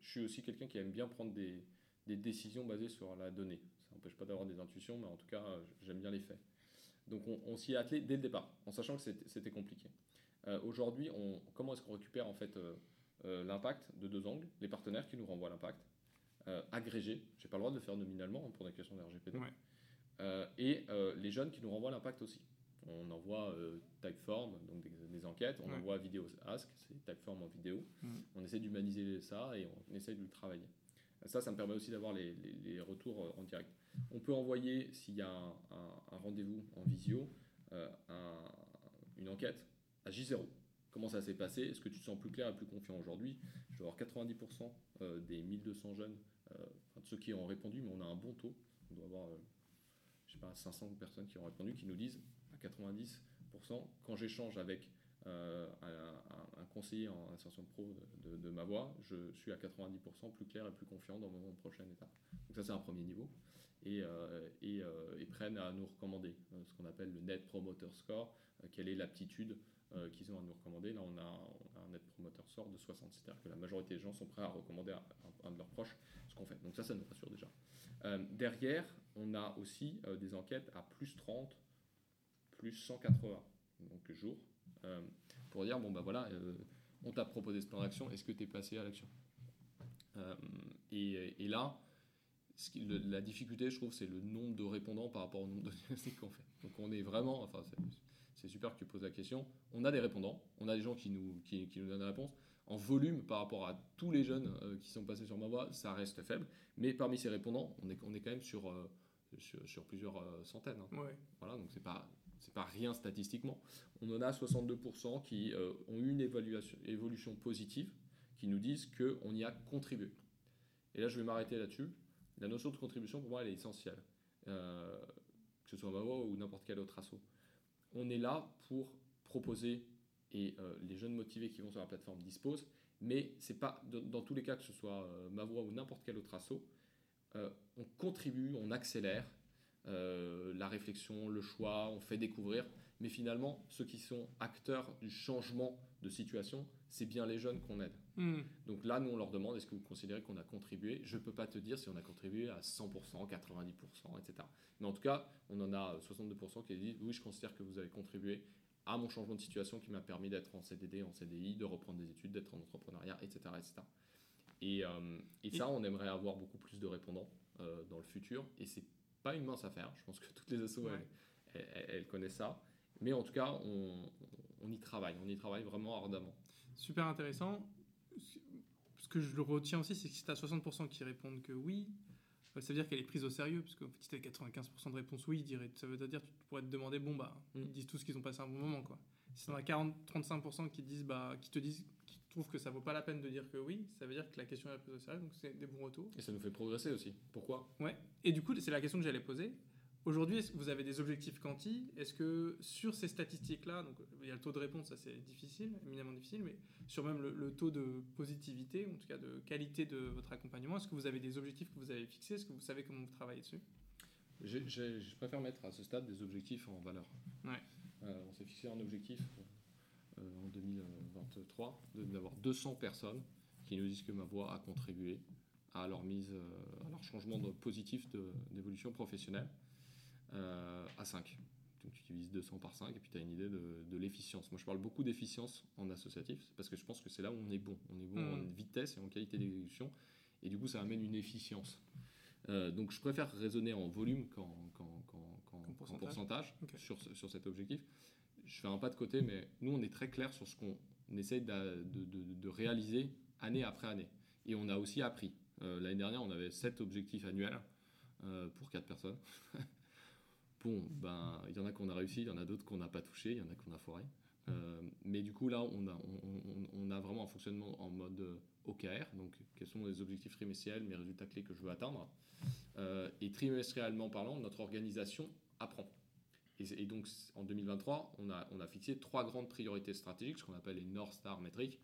Je suis aussi quelqu'un qui aime bien prendre des, des décisions basées sur la donnée. Ça n'empêche pas d'avoir des intuitions, mais en tout cas j'aime bien les faits. Donc on, on s'y est attelé dès le départ, en sachant que c'était compliqué. Euh, aujourd'hui, comment est-ce qu'on récupère en fait euh, euh, l'impact de deux angles? Les partenaires qui nous renvoient l'impact, agrégés, j'ai pas le droit de le faire nominalement hein, pour des questions d'RGPD, et les jeunes qui nous renvoient l'impact aussi. On envoie Typeform, donc des, enquêtes, on envoie Vidéo Ask, c'est Typeform en vidéo. Mm. On essaie d'humaniser ça et on essaie de le travailler. Ça, ça me permet aussi d'avoir les, retours en direct. On peut envoyer, s'il y a un, rendez-vous en visio, une enquête à J0. Comment ça s'est passé? Est-ce que tu te sens plus clair et plus confiant aujourd'hui? Je dois avoir 90% euh, des 1200 jeunes, euh, ceux qui ont répondu, mais on a un bon taux. On doit avoir, euh, je sais pas, 500 personnes qui ont répondu, qui nous disent à 90%, quand j'échange avec un, conseiller en insertion pro de, ma voix, je suis à 90% plus clair et plus confiant dans mon prochaine étape. Donc ça c'est un premier niveau. Et, et, prennent à nous recommander ce qu'on appelle le Net Promoter Score, quelle est l'aptitude euh, qu'ils ont à nous recommander? Là, on a, un net promoteur sort de 60, c'est-à-dire que la majorité des gens sont prêts à recommander à un, de leurs proches ce qu'on fait. Donc ça, ça nous rassure déjà. Euh, derrière, on a aussi euh, des enquêtes à plus 30, plus 180 donc, jours, pour dire, bon, bah voilà, on t'a proposé ce plan d'action, est-ce que tu es passé à l'action et, là, la difficulté, je trouve, c'est le nombre de répondants par rapport au nombre de diagnostics qu'on fait. Donc on est vraiment, enfin, c'est super que tu poses la question. On a des répondants, on a des gens qui nous, qui, nous donnent des réponses. En volume, par rapport à tous les jeunes euh, qui sont passés sur ma voie, ça reste faible. Mais parmi ces répondants, on est, on est quand même sur, euh, sur, plusieurs euh, centaines. Hein. Voilà, donc c'est pas c'est pas rien statistiquement. On en a 62% qui ont eu une évaluation, évolution positive, qui nous disent qu'on y a contribué. Et là, je vais m'arrêter là-dessus. La notion de contribution, pour moi, elle est essentielle. que ce soit ma voix ou n'importe quel autre assaut on est là pour proposer et euh, les jeunes motivés qui vont sur la plateforme disposent, mais c'est pas dans tous les cas que ce soit euh, ma voix ou n'importe quel autre assaut, euh, on contribue, on accélère la réflexion, le choix, on fait découvrir, mais finalement ceux qui sont acteurs du changement de situation, c'est bien les jeunes qu'on aide. Hmm. Donc là, nous, on leur demande est-ce que vous considérez qu'on a contribué? Je ne peux pas te dire si on a contribué à 100%, 90%, etc. Mais en tout cas, on en a 62% qui disent oui, je considère que vous avez contribué à mon changement de situation qui m'a permis d'être en CDD, en CDI, de reprendre des études, d'être en entrepreneuriat, etc. etc. Et, euh, et, ça, on aimerait avoir beaucoup plus de répondants euh, dans le futur. Et c'est pas une mince affaire. Je pense que toutes les assos, elles, connaissent ça. Mais en tout cas, on, on y travaille. On y travaille vraiment ardemment. Super intéressant ce que je retiens aussi, c'est que si tu as 60% qui répondent que oui, euh, ça veut dire qu'elle est prise au sérieux, parce que si tu as 95% de réponses oui, ça veut dire que tu pourrais te demander, bon, bah, ils mm. disent tous qu'ils ont passé un bon moment, quoi. Si tu as 40, 35% qui, disent, bah, qui te disent trouves que ça vaut pas la peine de dire que oui, ça veut dire que la question est prise au sérieux, donc c'est des bons retours. Et ça nous fait progresser aussi. Pourquoi? Ouais. Et du coup, c'est la question que j'allais poser. Aujourd'hui, est-ce que vous avez des objectifs quanti? Est-ce que sur ces statistiques-là, donc il y a le taux de réponse, ça c'est difficile, éminemment difficile, mais sur même le, le taux de positivité, en tout cas de qualité de votre accompagnement, est-ce que vous avez des objectifs que vous avez fixés? Est-ce que vous savez comment vous travaillez dessus? Je préfère mettre à ce stade des objectifs en valeur. Ouais. Euh, on s'est fixé un objectif en 2023 de- d'avoir 200 personnes qui nous disent que ma voix a contribué à leur mise, euh, à leur changement de- positif d'évolution professionnelle euh, à 5. Donc tu divises 200 par 5 et puis tu as une idée de, de l'efficience. Moi je parle beaucoup d'efficience en associatif parce que je pense que c'est là où on est bon. On est bon en vitesse et en qualité d'exécution et du coup ça amène une efficience. Euh, donc je préfère raisonner en volume qu'en pourcentage. sur cet objectif. Je fais un pas de côté, mais nous on est très clair sur ce qu'on essaye de, réaliser année après année. Et on a aussi appris. Euh, L'année dernière on avait 7 objectifs annuels euh, pour 4 personnes. bon, ben il y en a qu'on a réussi, il y en a d'autres qu'on n'a pas touché, il y en a qu'on a foiré. Euh, mais du coup, là, on a, vraiment un fonctionnement en mode OKR. Donc, quels sont les objectifs trimestriels, mes résultats clés que je veux atteindre? Et trimestriellement parlant, notre organisation apprend. Et, donc, en 2023, on a, on a fixé trois grandes priorités stratégiques, ce qu'on appelle les North Star métriques.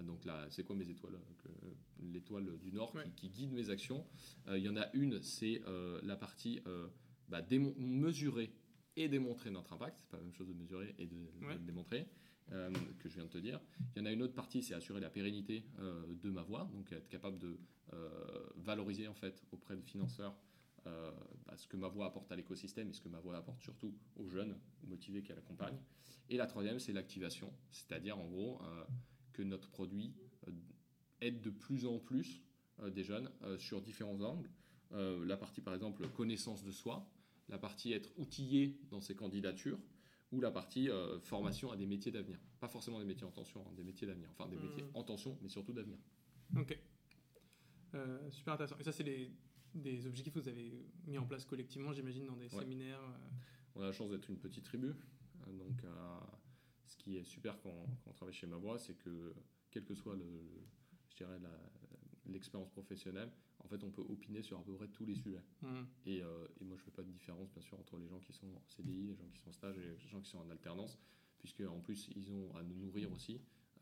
Euh, Donc là, c'est quoi mes étoiles euh, que- L'étoile du Nord qui- Ouais. qui, guide mes actions? Euh, Il y en a une, c'est euh, la partie euh, bah, mesurer et démontrer notre impact. C'est pas la même chose de mesurer et de, Ouais. démontrer, euh, que je viens de te dire. Il y en a une autre partie, c'est assurer la pérennité euh, de ma voix, donc être capable de euh, valoriser en fait auprès de financeurs euh, bah, ce que ma voix apporte à l'écosystème et ce que ma voix apporte surtout aux jeunes motivés qu'elle accompagne. Et la troisième, c'est l'activation, c'est-à-dire en gros euh, que notre produit euh, aide de plus en plus des jeunes sur différents angles. La partie par exemple connaissance de soi, la partie être outillé dans ses candidatures, ou la partie formation à des métiers d'avenir. Pas forcément des métiers en tension, hein, des métiers d'avenir. Enfin, des métiers Mhm. en tension, mais surtout d'avenir. Ok. Super intéressant. Et ça, c'est des, des objectifs que vous avez mis en place collectivement, j'imagine, dans des Ouais. séminaires. euh, On a la chance d'être une petite tribu. euh, Donc, euh, ce qui est super quand, quand on travaille chez Mavoie, c'est que, quel que soit le, je dirais l'expérience professionnelle, en fait, on peut opiner sur à peu près tous les sujets. Et, euh, et moi, je fais pas de différence, bien sûr, entre les gens qui sont en CDI, les gens qui sont en stage et les gens qui sont en alternance, puisque en plus, ils ont à nous nourrir aussi,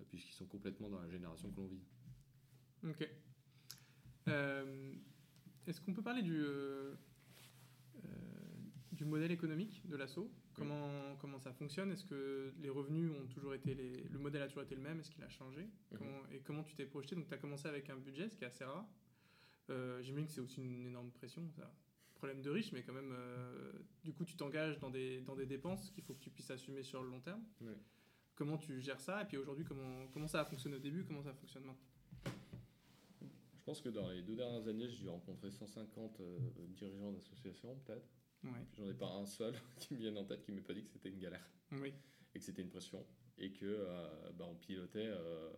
puisqu'ils sont complètement dans la génération que l'on vit. Ok. Euh, Est-ce qu'on peut parler du, euh, euh, du modèle économique de l'assaut? Comment, comment ça fonctionne? Est-ce que les revenus ont toujours été les, le modèle a toujours été le même? Est-ce qu'il a changé? Mhm. Comment- Et comment tu t'es projeté? Donc tu as commencé avec un budget, ce qui est assez rare. Euh, J'imagine que c'est aussi une énorme pression. Ça. Problème de riche, mais quand même, euh, du coup, tu t'engages dans des, dans des dépenses qu'il faut que tu puisses assumer sur le long terme. Comment tu gères ça? Et puis aujourd'hui, comment, comment ça a fonctionné au début? Comment ça fonctionne maintenant? Je pense que dans les deux dernières années, j'ai dû rencontrer 150 euh, dirigeants d'associations, peut-être. Ouais. J'en ai pas un seul qui me vienne en tête qui m'ait pas dit que c'était une galère Oui. et que c'était une pression et que euh, bah, on pilotait euh,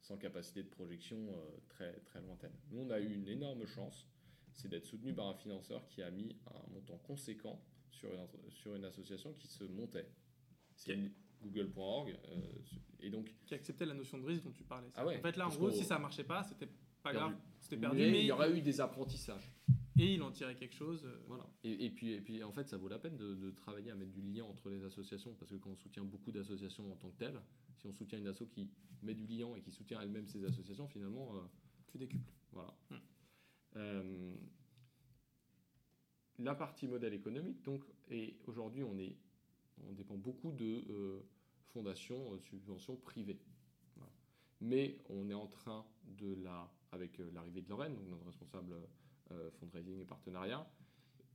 sans capacité de projection euh, très très lointaine. Nous, on a eu une énorme chance, c'est d'être soutenu par un financeur qui a mis un montant conséquent sur une, entre- sur une association qui se montait. C'est Ok. une- google.org euh, et donc qui acceptait la notion de risque dont tu parlais. Ah ouais, en fait, là, en gros, si ça marchait pas, c'était pas Perdu. grave, c'était perdu, mais mais, il y aurait eu des apprentissages. et il en tirait quelque chose. euh, Voilà. Et, et puis, et puis, en fait, ça vaut la peine de, de travailler à mettre du lien entre les associations, parce que quand on soutient beaucoup d'associations en tant que telles, si on soutient une asso qui met du lien et qui soutient elle-même ses associations, finalement, euh, Tu décuples. voilà. Hmm. Euh, la partie modèle économique, donc, et aujourd'hui, on, est, on dépend beaucoup de euh, fondations, subventions privées. Mais on est en train de la, avec euh, l'arrivée de Lorraine, donc notre responsable euh, fundraising et partenariat,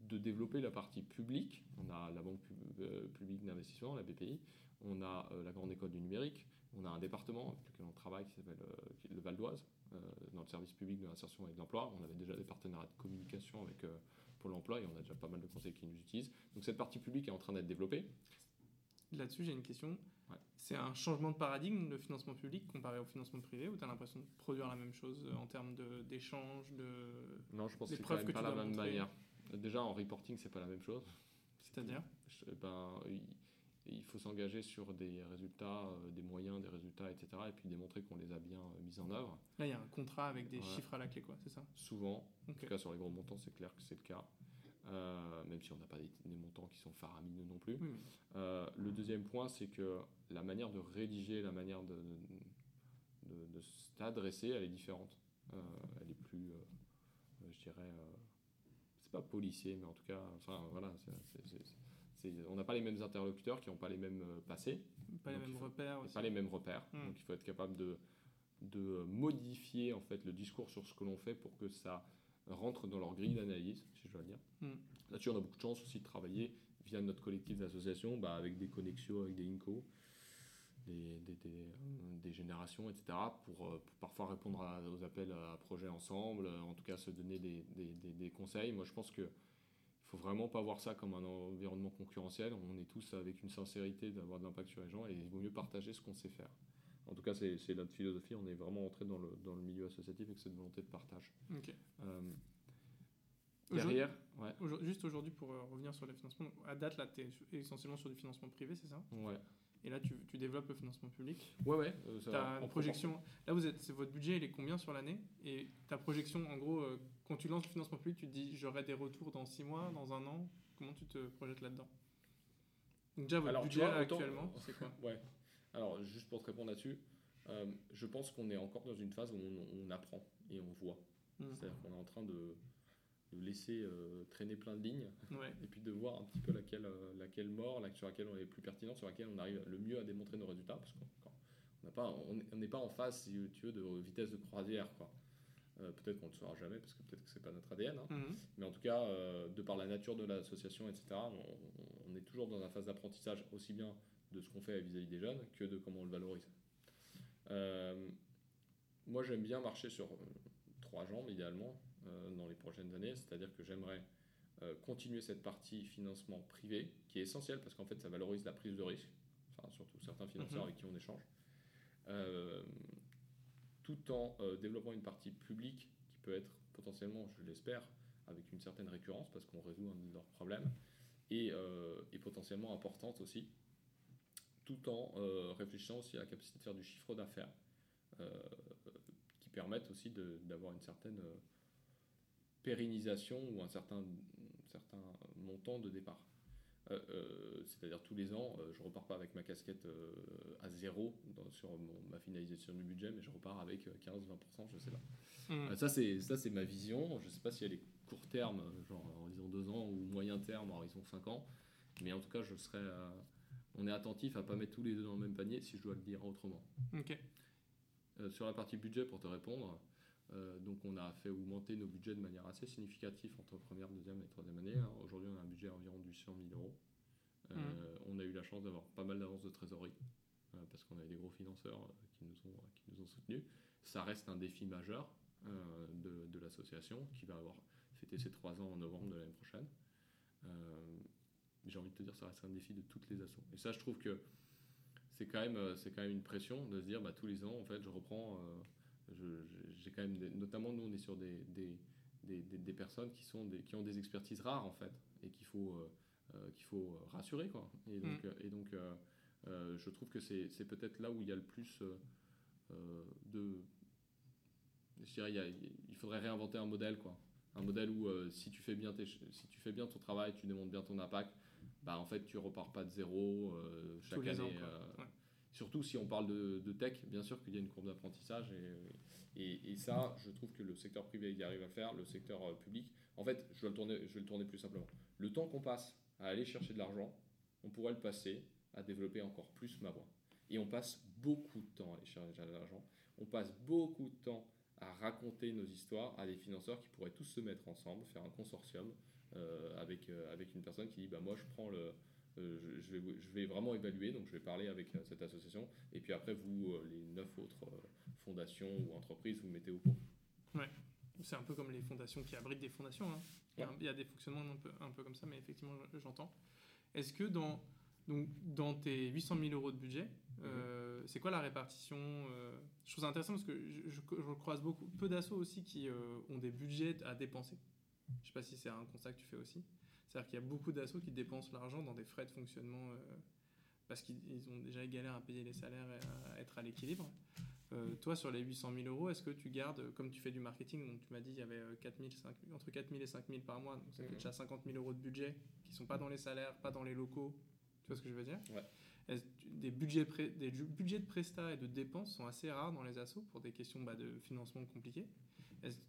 de développer la partie publique. On a la Banque pub- euh, publique d'investissement, la BPI, on a euh, la Grande École du numérique, on a un département avec lequel on travaille qui s'appelle euh, le Val d'Oise, euh, dans le service public de l'insertion et de l'emploi. On avait déjà des partenariats de communication avec euh, Pôle emploi et on a déjà pas mal de conseils qui nous utilisent. Donc cette partie publique est en train d'être développée. Là-dessus, j'ai une question. Ouais. C'est un changement de paradigme, le financement public comparé au financement privé, ou tu as l'impression de produire la même chose euh, en termes de- d'échange, de, Non, je pense que c'est que pas tu la même montrer. manière. Déjà en reporting, c'est pas la même chose. c'est-à-dire? Ben, il- il faut s'engager sur des résultats, des moyens, des résultats, etc. Et puis démontrer qu'on les a bien mis en œuvre. Là, il y a un contrat avec des chiffres à la clé, quoi, c'est ça? Souvent. En tout cas, sur les gros montants, c'est clair que c'est le cas. Même si on n'a pas des, montants qui sont faramineux non plus. le deuxième point, c'est que la manière de rédiger, la manière de, de, s'adresser, elle est différente. elle est plus, je dirais, c'est pas policier, mais en tout cas, enfin voilà, on n'a pas les mêmes interlocuteurs qui n'ont pas les mêmes euh, passés. Pas les mêmes repères. Pas les mêmes repères. Hmm. Donc il faut être capable de, de modifier en fait le discours sur ce que l'on fait pour que ça rentre dans leur grille d'analyse, si je dois dire. Hmm. Là-dessus, on a beaucoup de chance aussi de travailler via notre collectif d'associations, bah, avec des connexions, avec des INCO des, générations, etc., pour, euh, parfois répondre aux appels à projets ensemble, en tout cas se donner des, conseils. Moi, je pense que il faut vraiment pas voir ça comme un environnement concurrentiel. On est tous avec une sincérité d'avoir de l'impact sur les gens et il vaut mieux partager ce qu'on sait faire. En tout cas, c'est notre philosophie. On est vraiment entré dans le, dans le milieu associatif avec cette volonté de partage. Euh, derrière, juste aujourd'hui, pour euh, revenir sur les financements, à date, là, tu es essentiellement sur du financement privé, c'est ça? Ouais. Et là, tu, tu, développes le financement public. Ouais, ouais. Euh, une projection. Là, vous êtes, votre budget, il est combien sur l'année? Et ta projection, en gros, euh, quand tu lances le financement public, tu te dis j'aurai des retours dans 6 mois, dans un an? Comment tu te projettes là-dedans? Donc, déjà, votre budget actuellement, c'est quoi? Ouais. Alors, juste pour te répondre là-dessus, euh, je pense qu'on est encore dans une phase où on, apprend et on voit. Mmh. C'est-à-dire qu'on est en train de de laisser euh, traîner plein de lignes et puis de voir un petit peu laquelle, euh, laquelle mort, sur laquelle on est plus pertinent, sur laquelle on arrive le mieux à démontrer nos résultats parce qu'on n'est pas, en phase, si tu veux, de vitesse de croisière. Quoi. Euh, peut-être qu'on ne le saura jamais parce que peut-être que c'est pas notre ADN, hein. mhm. mais en tout cas, de par la nature de l'association, etc., on, est toujours dans une phase d'apprentissage aussi bien de ce qu'on fait vis-à-vis -vis des jeunes que de comment on le valorise. moi, j'aime bien marcher sur trois jambes idéalement. Euh, dans les prochaines années. C'est-à-dire que j'aimerais euh, continuer cette partie financement privé, qui est essentielle parce qu'en fait, ça valorise la prise de risque, enfin, surtout certains financeurs mhm. avec qui on échange, euh, tout en développant une partie publique qui peut être potentiellement, je l'espère, avec une certaine récurrence parce qu'on résout un de leurs problèmes, et, et potentiellement importante aussi, tout en réfléchissant aussi à la capacité de faire du chiffre d'affaires, qui permettent aussi d'avoir une certaine pérennisation ou un certain, certain montant de départ. Euh, euh, c'est-à-dire tous les ans, euh, je repars pas avec ma casquette à zéro sur ma finalisation du budget, mais je repars avec 15-20%, je sais pas. Mmh. ça c'est ça c'est ma vision. Je sais pas si elle est court terme, genre en disant deux ans, ou moyen terme, en horizon 5 ans, mais en tout cas je serai, on est attentif à pas mettre tous les deux dans le même panier, si je dois le dire autrement. sur la partie budget, pour te répondre, euh, donc on a fait augmenter nos budgets de manière assez significative entre première, deuxième et troisième année. Hein. Aujourd'hui on a un budget environ du 100 000 euros. Euh, mmh. On a eu la chance d'avoir pas mal d'avances de trésorerie euh, parce qu'on avait des gros financeurs qui, nous ont, qui nous ont soutenus. Ça reste un défi majeur de, de l'association qui va avoir fêté ses trois ans en novembre de l'année prochaine. J'ai envie de te dire ça reste un défi de toutes les assos. Et ça je trouve que c'est quand, même, quand même une pression de se dire bah, tous les ans en fait je reprends j'ai quand même, notamment nous, on est sur des, des, des, des personnes qui, sont qui ont des expertises rares en fait et qu'il faut, euh, euh, qu'il faut rassurer quoi. Et donc, mm. et donc euh, je trouve que c'est, c'est peut-être là où il y a le plus de, je dirais, il, il, faudrait réinventer un modèle quoi. Un modèle où si tu fais bien tes, si tu fais bien ton travail, tu démontres bien ton impact, bah en fait tu repars pas de zéro chaque année. Surtout si on parle de, tech, bien sûr qu'il y a une courbe d'apprentissage. Et, et, ça, je trouve que le secteur privé y arrive à faire, le secteur euh, public. En fait, je vais, le tourner, je vais le tourner plus simplement. Le temps qu'on passe à aller chercher de l'argent, on pourrait le passer à développer encore plus ma voix. Et on passe beaucoup de temps à aller chercher de l'argent. On passe beaucoup de temps à raconter nos histoires à des financeurs qui pourraient tous se mettre ensemble, faire un consortium euh, avec, euh, avec une personne qui dit bah, Moi, je prends le, euh, je, vais, je, vais, vraiment évaluer, donc je vais parler avec euh, cette association, et puis après, vous, euh, les neuf autres fondations ou entreprises, vous mettez au point. Ouais. C'est un peu comme les fondations qui abritent des fondations. Hein. Il, y a, des fonctionnements un peu, un peu comme ça, mais effectivement, j'entends. Est-ce que dans, donc, dans tes 800 000 euros de budget, mhm. c'est quoi la répartition Je trouve ça intéressant parce que je, je, croise beaucoup, peu d'assauts aussi qui ont des budgets à dépenser. Je ne sais pas si c'est un constat que tu fais aussi. C'est-à-dire qu'il y a beaucoup d'assauts qui dépensent l'argent dans des frais de fonctionnement euh, parce qu'ils ils ont déjà galère à payer les salaires et à être à l'équilibre. Euh, toi, sur les 800 000 euros, est-ce que tu gardes, comme tu fais du marketing, donc tu m'as dit il y avait 4 000, 5 000, entre 4 000 et 5 000 par mois, donc ça fait Mhm. déjà 50 000 euros de budget qui sont pas dans les salaires, pas dans les locaux. Tu vois ce que je veux dire? Ouais. Des budgets, des de prestat et de dépenses sont assez rares dans les assos pour des questions bah, de financement compliquées.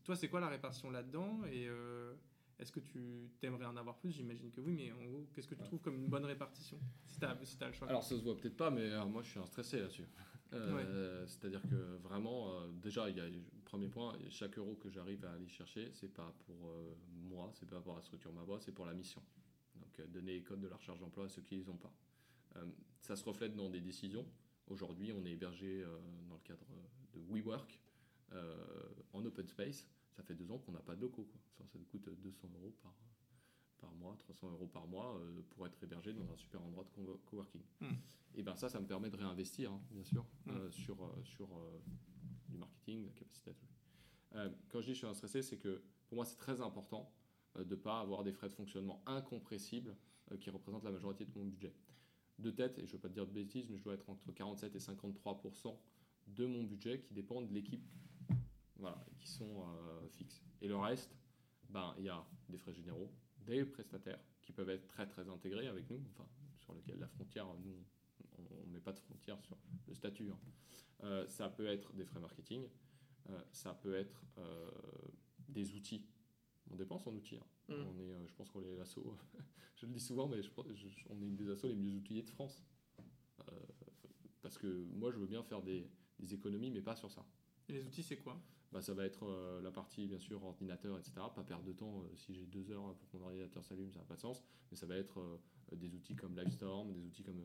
Toi, c'est quoi la répartition là-dedans et euh, est-ce que tu t'aimerais en avoir plus? J'imagine que oui, mais en gros, qu'est-ce que tu Ouais. trouves comme une bonne répartition? Si tu as, si le choix. Alors ça se voit peut-être pas, mais alors, moi je suis un stressé là-dessus. Euh, C'est-à-dire que vraiment, euh, déjà, il y a premier point, chaque euro que j'arrive à aller chercher, c'est pas pour euh, moi, c'est pas pour la structure ma voix, c'est pour la mission. Donc euh, donner les codes de la recherche d'emploi à ceux qui les ont pas. Euh, ça se reflète dans des décisions. Aujourd'hui, on est hébergé euh, dans le cadre de WeWork euh, en open space. Ça fait deux ans qu'on n'a pas de locaux. Quoi. Ça, ça nous coûte 200 euros par, par mois, 300 euros par mois euh, pour être hébergé dans un super endroit de co- coworking. Hmm. Et ben ça, ça me permet de réinvestir, hein, bien sûr, Hmm. euh, sur, euh, sur euh, du marketing, la capacité à tout. Euh, quand je dis je suis un stressé, c'est que pour moi, c'est très important euh, de ne pas avoir des frais de fonctionnement incompressibles euh, qui représentent la majorité de mon budget. De tête, et je ne veux pas te dire de bêtises, mais je dois être entre 47 et 53% de mon budget qui dépend de l'équipe voilà, qui sont euh, fixes. Et le reste, ben, il y a des frais généraux, des prestataires qui peuvent être très très intégrés avec nous, enfin, sur lesquels la frontière, nous, on ne met pas de frontière sur le statut. hein. Euh, ça peut être des frais marketing, euh, ça peut être euh, des outils. On dépense en outils. hein. Mm. On est, je pense qu'on est l'asso, je le dis souvent, mais je, je- on est une des assos les mieux outillés de France. Parce que moi, je veux bien faire des, des économies, mais pas sur ça. Et les outils, c'est quoi? Bah, ça va être euh, la partie, bien sûr, ordinateur, etc. Pas perdre de temps. euh, si j'ai deux heures pour que mon ordinateur s'allume, ça n'a pas de sens. Mais ça va être euh, des outils comme Livestorm, des outils comme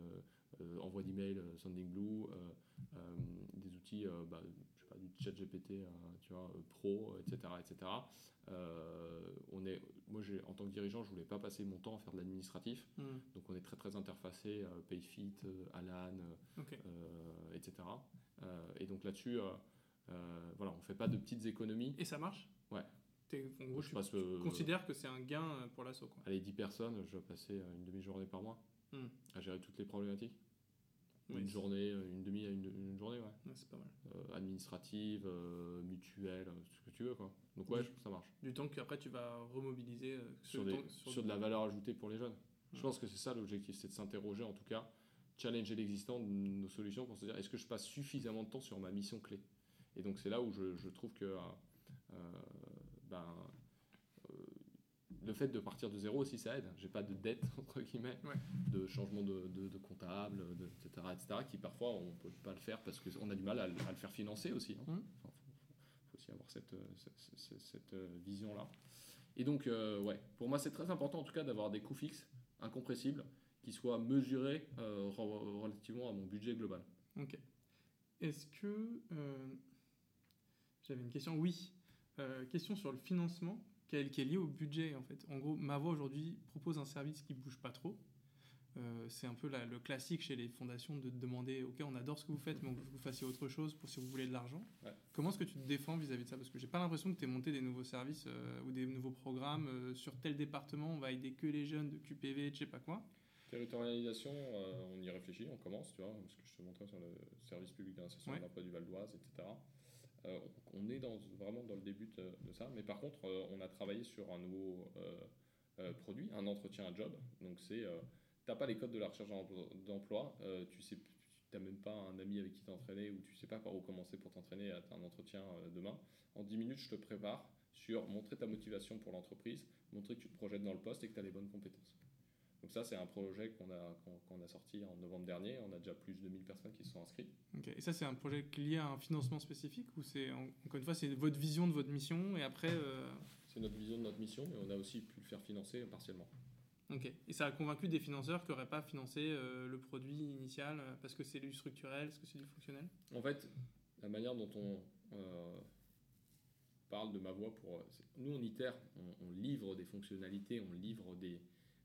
envoi d'email, Sending Blue, euh, des outils, bah, je sais pas, du chat GPT, euh, tu vois, pro, etc. etc. On est, moi, j'ai, en tant que dirigeant, je voulais pas passer mon temps à faire de l'administratif. Hmm. Donc, on est très, très interfacé, Payfit, Alan, etc. Et donc là-dessus, voilà, on fait pas de petites économies. Et ça marche? Ouais. En gros, Je tu, passe, tu euh, considères que c'est un gain euh, pour l'assaut. Allez, 10 personnes, je vais passer euh, une demi-journée par mois Hmm. à gérer toutes les problématiques. Oui, une journée, euh, une demi à une, une journée, ouais. Ouais, c'est pas mal. Euh, administrative, euh, mutuelle, euh, ce que tu veux, quoi. Donc ouais, je- ça marche. Du temps qu'après tu vas remobiliser euh, Sur, des- temps- sur de la valeur ajoutée pour les jeunes. Je pense que c'est ça l'objectif, c'est de s'interroger, en tout cas, challenger l'existant de nos solutions pour se dire est-ce que je passe suffisamment de temps sur ma mission clé? Et donc c'est là où je, je trouve que euh, euh, ben, euh, le fait de partir de zéro aussi ça aide. J'ai pas de dette entre guillemets, Ouais. de changement de, de- de comptable, de- etc., etc. Qui parfois on peut pas le faire parce qu'on a du mal à, le à le faire financer aussi. Il Mhm. faut, faut aussi avoir cette, cette, euh, vision-là. Et donc, euh, ouais, pour moi, c'est très important en tout cas d'avoir des coûts fixes, incompressibles, qui soient mesurés euh, re- relativement à mon budget global. Ok. Est-ce que. euh, J'avais une question. Oui. Euh, question sur le financement qui est, qui est lié au budget en fait. En gros, ma voix aujourd'hui propose un service qui bouge pas trop. Euh, c'est un peu la- le classique chez les fondations de demander ok on adore ce que vous faites mais on veut que vous fassiez autre chose pour si vous voulez de l'argent Ouais. comment est-ce que tu te défends vis-à-vis de ça? Parce que j'ai pas l'impression que tu aies monté des nouveaux services euh, ou des nouveaux programmes euh, sur tel département on va aider que les jeunes de QPV de je sais pas quoi Territorialisation, on y réfléchit, on commence, tu vois, ce que je te montrais sur le service public d'insertion Ouais. de l'emploi du Val d'Oise, etc. Euh, on est dans, vraiment dans le début de, ça, mais par contre, euh, on a travaillé sur un nouveau euh, produit, un entretien à job. Donc, c'est, t'as pas les codes de la recherche d'emploi- tu sais, même pas un ami avec qui t'entraîner ou tu sais pas par où commencer pour t'entraîner à un entretien demain. En 10 minutes, je te prépare sur montrer ta motivation pour l'entreprise, montrer que tu te projettes dans le poste et que tu as les bonnes compétences. Donc ça, c'est un projet qu'on a, qu'on, a sorti en novembre dernier. On a déjà plus de 1000 personnes qui se sont inscrites. Et ça, c'est un projet lié à un financement spécifique ou c'est, en- encore une fois, c'est votre vision de votre mission et après. euh, C'est notre vision de notre mission, mais on a aussi pu le faire financer partiellement. Ok. Et ça a convaincu des financeurs qui n'auraient pas financé euh, le produit initial euh, parce que c'est du structurel, parce que c'est du fonctionnel? En fait, la manière dont on euh, parle de ma voix pour... Nous, on itère, on, on livre des fonctionnalités, on livre des,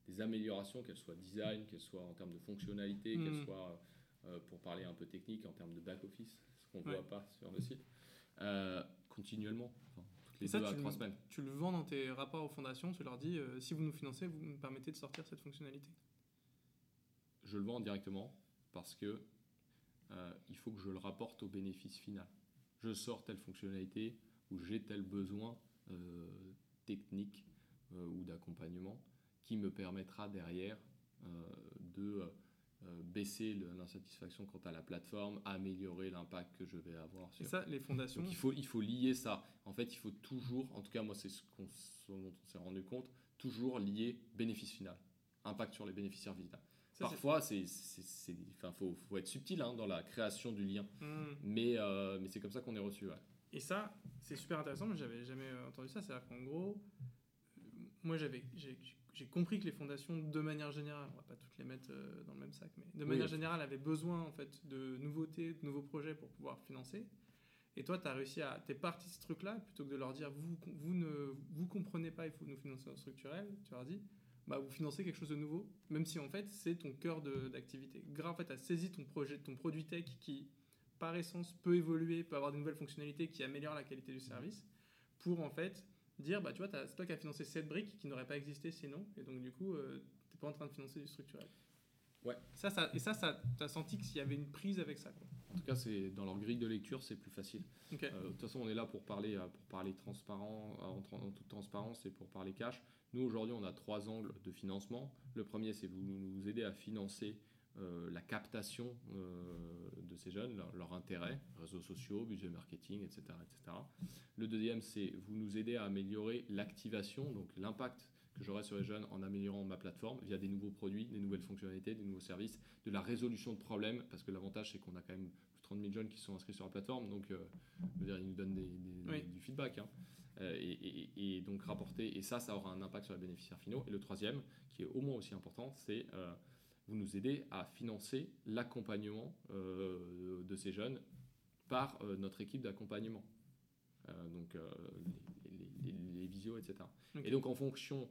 des améliorations, qu'elles soient design, qu'elles soient en termes de fonctionnalité, Mhm. qu'elles soient, euh, pour parler un peu technique, en termes de back-office, ce qu'on ne Ouais. voit pas sur le site, euh, continuellement, enfin, toutes les Et ça, deux à tu trois le- semaines. Tu le vends dans tes rapports aux fondations, tu leur dis euh, si vous nous financez, vous nous permettez de sortir cette fonctionnalité? je le vends directement. parce que il faut que je le rapporte au bénéfice final. Je sors telle fonctionnalité ou j'ai tel besoin technique ou d'accompagnement qui me permettra derrière de euh, baisser l'insatisfaction quant à la plateforme, améliorer l'impact que je vais avoir. Sur... ça, les fondations. il faut, il faut lier ça. En fait, il faut toujours, en tout cas, moi, c'est ce qu'on on s'est rendu compte, toujours lier bénéfice final, impact sur les bénéficiaires visiteurs. Parfois, c'est, enfin, faut, faut, être subtil hein, dans la création du lien, hmm. mais, euh, mais c'est comme ça qu'on est reçu. Et ça, c'est super intéressant. Moi, j'avais jamais entendu ça. C'est-à-dire qu'en gros, moi, j'avais, j'ai compris que les fondations, de manière générale, on va pas toutes les mettre euh, dans le même sac, mais de manière générale, avaient besoin en fait de nouveautés, de nouveaux projets pour pouvoir financer. Et toi, tu as réussi à. T'es parti de ce truc-là, plutôt que de leur dire vous, vous ne vous comprenez pas, il faut nous financer structurel, tu leur dis bah, vous financez quelque chose de nouveau, même si en fait c'est ton cœur d'activité. Grâce en fait, à saisi ton projet, ton produit tech qui, par essence, peut évoluer, peut avoir de nouvelles fonctionnalités qui améliorent la qualité du service, pour en fait dire, bah, tu vois, c'est toi qui as financé cette brique qui n'aurait pas existé sinon, et donc du coup, euh, tu n'es pas en train de financer du structurel. Ouais. Ça, ça, et ça, ça tu as senti qu'il y avait une prise avec ça. Quoi. En tout cas, c'est dans leur grille de lecture, c'est plus facile. Euh, de toute façon, on est là pour parler, euh, pour parler transparent, en, en, toute transparence et pour parler cash. Nous, aujourd'hui, on a trois angles de financement. Le premier, c'est vous nous aider à financer euh, la captation euh, de ces jeunes, leur, intérêt, réseaux sociaux, budget marketing, etc. etc. Le deuxième, c'est vous nous aider à améliorer l'activation, donc l'impact que j'aurai sur les jeunes en améliorant ma plateforme via des nouveaux produits, des nouvelles fonctionnalités, des nouveaux services, de la résolution de problèmes, parce que l'avantage, c'est qu'on a quand même 30 000 jeunes qui sont inscrits sur la plateforme, donc euh, dire, ils nous donnent du feedback. Hein. et, donc rapporter, et ça, ça aura un impact sur les bénéficiaires finaux. Et le troisième, qui est au moins aussi important, c'est vous nous aidez à financer l'accompagnement euh, de ces jeunes par euh, notre équipe d'accompagnement. Euh, donc les, les, visios, etc. Et donc en fonction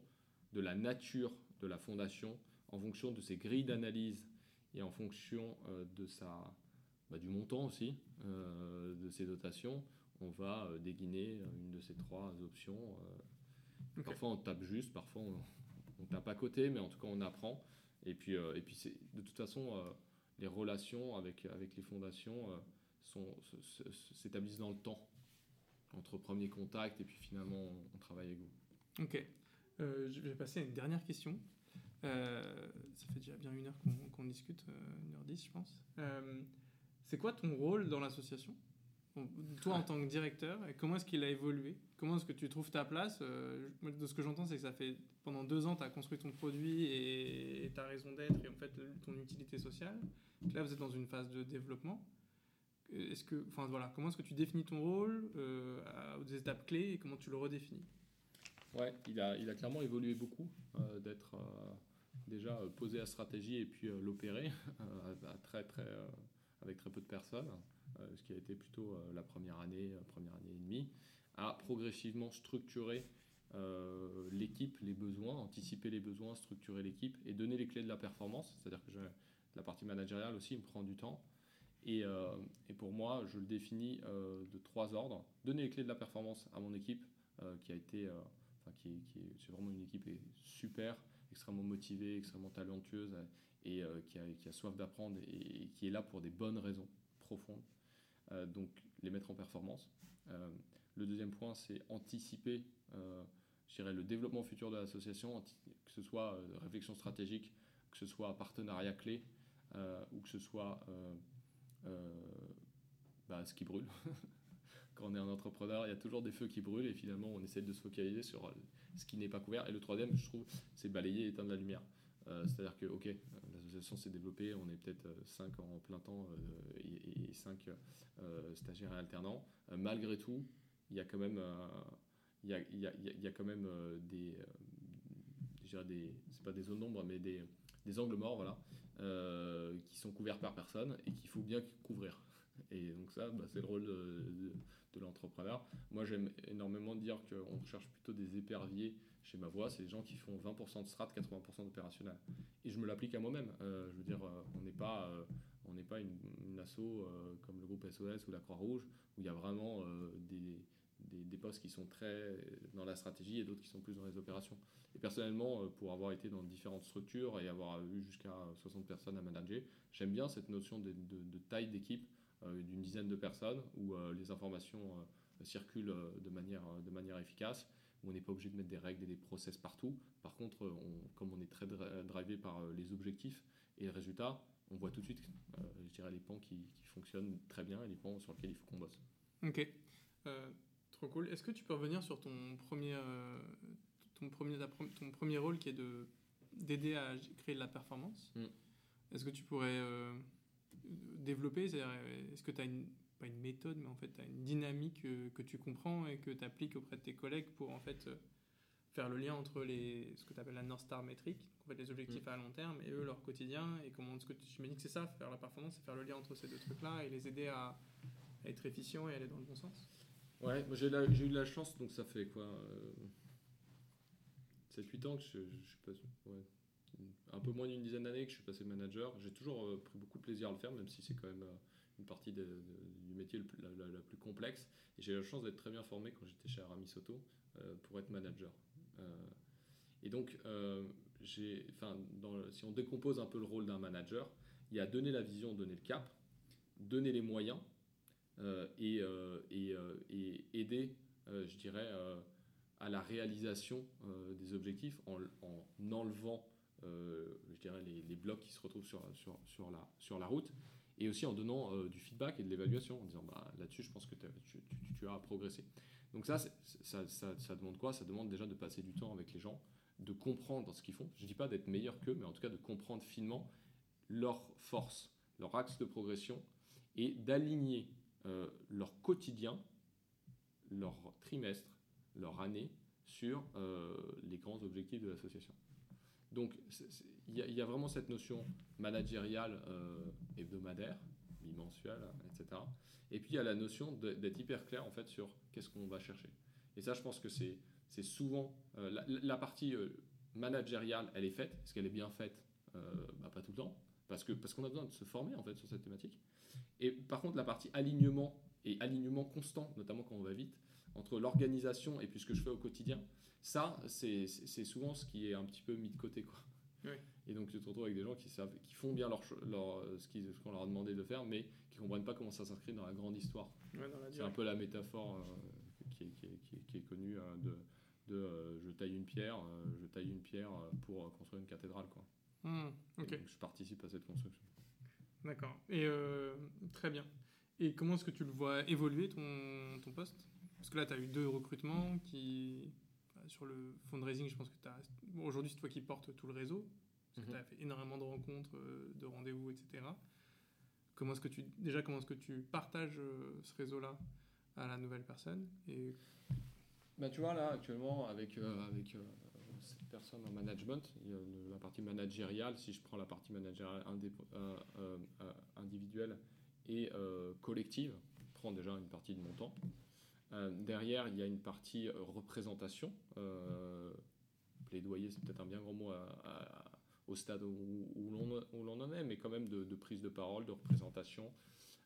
de la nature de la fondation, en fonction de ses grilles d'analyse et en fonction de sa, bah, du montant aussi de ses dotations, on va déguiner une de ces trois options. Parfois on tape juste, parfois on, on tape à côté, mais en tout cas on apprend. Et puis, euh, et puis de toute façon, euh, les relations avec, avec les fondations euh, s'établissent dans le temps, entre premier contact et puis finalement on, travaille avec vous. Ok. je vais passer à une dernière question. ça fait déjà bien une heure qu'on, discute, une heure dix, je pense. c'est quoi ton rôle dans l'association? Toi, en tant que directeur, comment est-ce qu'il a évolué? Comment est-ce que tu trouves ta place? Euh, De ce que j'entends, c'est que ça fait pendant deux ans, tu as construit ton produit et ta raison d'être et en fait ton utilité sociale. Là, vous êtes dans une phase de développement. Est-ce que, enfin voilà, comment est-ce que tu définis ton rôle euh, à des étapes clés et comment tu le redéfinis? Ouais, il a, il a clairement évolué beaucoup, euh, d'être déjà posé à stratégie et puis l'opérer très, très, avec très peu de personnes. Euh, ce qui a été plutôt euh, la première année, euh, première année et demie, à progressivement structurer l'équipe, les besoins, anticiper les besoins, structurer l'équipe et donner les clés de la performance. C'est-à-dire que la partie managériale aussi me prend du temps. Et, pour moi, je le définis de trois ordres. Donner les clés de la performance à mon équipe, qui a été, enfin, qui, qui c'est vraiment une équipe super, extrêmement motivée, extrêmement talentueuse et qui, a, soif d'apprendre et, qui est là pour des bonnes raisons profondes. Euh, donc les mettre en performance. Euh, le deuxième point, c'est anticiper euh, le développement futur de l'association, que ce soit réflexion stratégique, que ce soit partenariat clé, ou que ce soit bah, ce qui brûle. Quand on est un entrepreneur, il y a toujours des feux qui brûlent et finalement on essaie de se focaliser sur ce qui n'est pas couvert. Et le troisième, je trouve, c'est balayer et éteindre la lumière. C'est-à-dire que, ok, l'association s'est développée, on est peut-être 5 en plein temps et, et 5 euh, stagiaires et alternants. Euh, malgré tout, il y a quand même, euh, il y a, il y a, quand même des, c'est pas des zones d'ombre, mais des, des angles morts, voilà, qui sont couverts par personne et qu'il faut bien couvrir. Et donc ça, bah, c'est le rôle de, de, l'entrepreneur. Moi, j'aime énormément dire qu'on recherche plutôt des éperviers chez ma voix. C'est des gens qui font 20% de strat, 80% d'opérationnel. Et je me l'applique à moi-même. je veux dire, on n'est pas on n'est pas une, asso euh, comme le groupe SOS ou la Croix-Rouge, où il y a vraiment euh, des, des, postes qui sont très dans la stratégie et d'autres qui sont plus dans les opérations. Et personnellement, euh, pour avoir été dans différentes structures et avoir eu jusqu'à 60 personnes à manager, j'aime bien cette notion de, de, de taille d'équipe d'une dizaine de personnes où les informations circulent de manière, de manière efficace où on n'est pas obligé de mettre des règles et des process partout. Par contre, on, comme on est très drivé par les objectifs et les résultats, on voit tout de suite, euh, je dirais, les pans qui, qui, fonctionnent très bien et les pans sur lesquels il faut qu'on bosse. Ok, euh, trop cool. Est-ce que tu peux revenir sur ton premier, euh, ton premier, ton premier rôle qui est de d'aider à créer de la performance? Mm. Est-ce que tu pourrais développer? Est-ce que tu as une, pas une méthode, mais en fait, tu as une dynamique que tu comprends et que tu appliques auprès de tes collègues pour en fait faire le lien entre les, ce que tu appelles la North Star métrique, en fait, les objectifs mm. à long terme, et eux, leur quotidien, et comment, ce que tu me dis que c'est ça, faire la performance, c'est faire le lien entre ces deux trucs-là, et les aider à, être efficients et aller dans le bon sens Ouais, moi j'ai, eu de la chance, donc ça fait quoi euh, 7-8 ans que je, je, suis passé, ouais, un peu moins d'une dizaine d'années que je suis passé manager. J'ai toujours euh, pris beaucoup de plaisir à le faire, même si c'est quand même euh, une partie du métier la, plus complexe. Et j'ai eu la chance d'être très bien formé quand j'étais chez Aramis Soto euh, pour être manager. Euh, et donc, euh, dans, si on décompose un peu le rôle d'un manager, il y a donner la vision, donner le cap, donner les moyens et, et, et, aider, je dirais, à la réalisation des objectifs en, en enlevant, je dirais, les, les, blocs qui se retrouvent sur, sur, sur, la, sur la route et aussi en donnant du feedback et de l'évaluation, en disant bah, là-dessus, je pense que tu, as progressé. Donc ça, ça, ça, demande quoi? Ça demande déjà de passer du temps avec les gens, de comprendre ce qu'ils font. Je ne dis pas d'être meilleur qu'eux, mais en tout cas de comprendre finement leurs forces, leur axe de progression, et d'aligner euh, leur quotidien, leur trimestre, leur année sur euh, les grands objectifs de l'association. Donc il y, a vraiment cette notion managériale euh, hebdomadaire, bimensuelle, etc. Et puis il y a la notion d'être hyper clair en fait sur qu'est-ce qu'on va chercher. Et ça, je pense que c'est souvent euh, la, partie euh, managériale, elle est faite. Est-ce qu'elle est bien faite bah, Pas tout le temps, parce que parce qu'on a besoin de se former en fait sur cette thématique. Et par contre, la partie alignement et alignement constant, notamment quand on va vite, entre l'organisation et puis ce que je fais au quotidien, ça, c'est souvent ce qui est un petit peu mis de côté, quoi. Et donc tu te retrouves avec des gens qui, savent, qui font bien leur, leur ce qu'on leur a demandé de faire, mais qui ne comprennent pas comment ça s'inscrit dans la grande histoire. c'est un peu la métaphore euh, qui, est, qui, est, qui, est, connue hein, de, de euh, je taille une pierre, euh, je taille une pierre pour construire une cathédrale. Quoi. Mmh, donc, je participe à cette construction. D'accord. Et très bien. Et comment est-ce que tu le vois évoluer ton, ton poste? Parce que là, tu as eu deux recrutements qui sur le fundraising, je pense que tu as. Aujourd'hui, c'est toi qui portes tout le réseau. Parce que mhm. tu as fait énormément de rencontres, euh, de rendez-vous, etc. Comment est-ce que tu. Déjà, comment est-ce que tu partages euh, ce réseau-là à la nouvelle personne et... Bah, tu vois, là, actuellement, avec, euh, avec cette personne en management, la partie managériale, si je prends la partie managériale individuelle et collective, prend déjà une partie de mon temps. Euh, derrière, il y a une partie euh, représentation. Euh, plaidoyer, c'est peut-être un bien grand mot au stade où, l'on en est, mais quand même de, prise de parole, de représentation,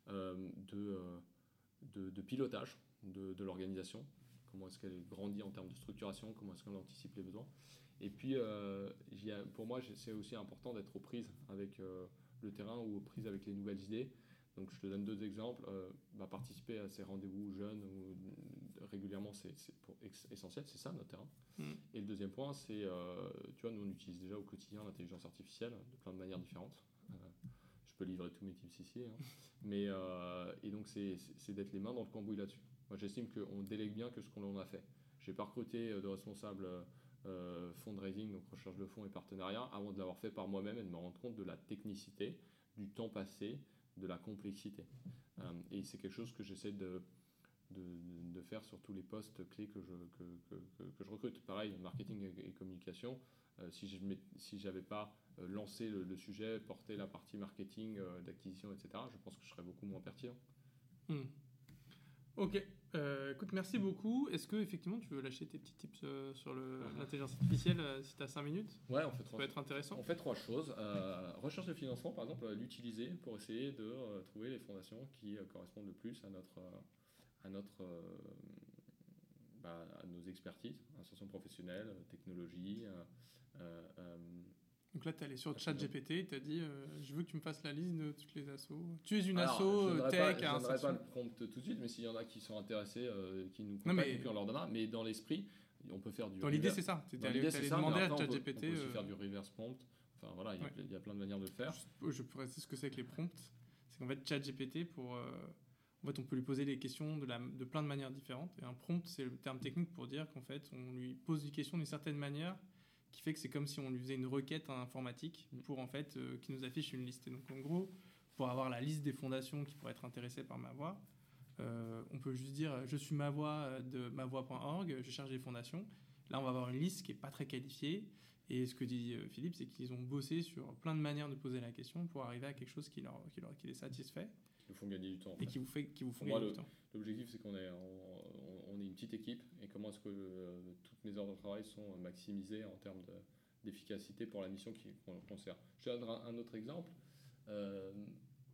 de, pilotage de, l'organisation. Comment est-ce qu'elle grandit en termes de structuration, comment est-ce qu'on anticipe les besoins. Et puis, pour moi, c'est aussi important d'être aux prises avec le terrain ou aux prises avec les nouvelles idées. Donc je te donne deux exemples. Euh, bah, participer à ces rendez-vous jeunes ou, régulièrement, c'est essentiel, c'est ça notre terrain. Mm. Et le deuxième point, c'est, euh, tu vois, nous on utilise déjà au quotidien l'intelligence artificielle de plein de manières différentes. Euh, je peux livrer tous mes tips ici. Hein. Mais, et donc c'est d'être les mains dans le cambouis là-dessus. Moi j'estime qu'on délègue bien que ce qu'on en a fait. J'ai pas recruté de responsables fundraising, donc recherche de fonds et partenariats, avant de l'avoir fait par moi-même et de me rendre compte de la technicité, du temps passé, de la complexité. Euh, et c'est quelque chose que j'essaie de, de, faire sur tous les postes clés que je, que, que, que je recrute. Pareil, marketing et, communication. Euh, si je si pas euh, lancé le, sujet, porté la partie marketing, d'acquisition, etc., je pense que je serais beaucoup moins pertinent. Hmm. Ok, euh, écoute, merci beaucoup. Est-ce que effectivement tu veux lâcher tes petits tips euh, sur l'intelligence artificielle euh, si tu as 5 minutes? Ouais, on fait Ça peut être intéressant. On fait trois choses. recherche de financement, par exemple, l'utiliser pour essayer de trouver les fondations qui correspondent le plus à notre, à notre, bah, à nos expertises, insertion professionnelle, technologie. Donc là, tu es allé sur ChatGPT, tu as dit Je veux que tu me fasses la liste de toutes les assos. Tu es une asso tech Je ne pas le prompt tout de suite, mais s'il y en a qui sont intéressés, qui nous contactent, et puis on leur donnera. Mais dans l'esprit, on peut faire du. Dans l'idée, c'est ça. Tu es allé, demander à ChatGPT. On peut, aussi faire du reverse prompt. Enfin voilà, il y, a plein de manières de le faire. Je, je pourrais dire ce que c'est que les prompts. C'est qu'en fait, ChatGPT, pour en fait, on peut lui poser des questions de, la, de plein de manières différentes. Et un prompt, c'est le terme technique pour dire qu'en fait, on lui pose des questions d'une certaine manière qui fait que c'est comme si on lui faisait une requête informatique mm. pour en fait euh, qui nous affiche une liste. Et donc en gros, pour avoir la liste des fondations qui pourraient être intéressées par ma voix, euh, on peut juste dire je suis ma voix de mavoix.org, je cherche des fondations. Là, on va avoir une liste qui est pas très qualifiée. Et ce que dit euh, Philippe, c'est qu'ils ont bossé sur plein de manières de poser la question pour arriver à quelque chose qui, leur, qui, leur, qui les satisfait nous font gagner du temps. Et qui vous, fait, qui vous font gagner du temps. L'objectif, c'est qu'on est, on, est une petite équipe et comment est-ce que euh, toutes mes heures de travail sont maximisées en termes d'efficacité pour la mission qu'on sert. Je te donne un autre exemple. Euh,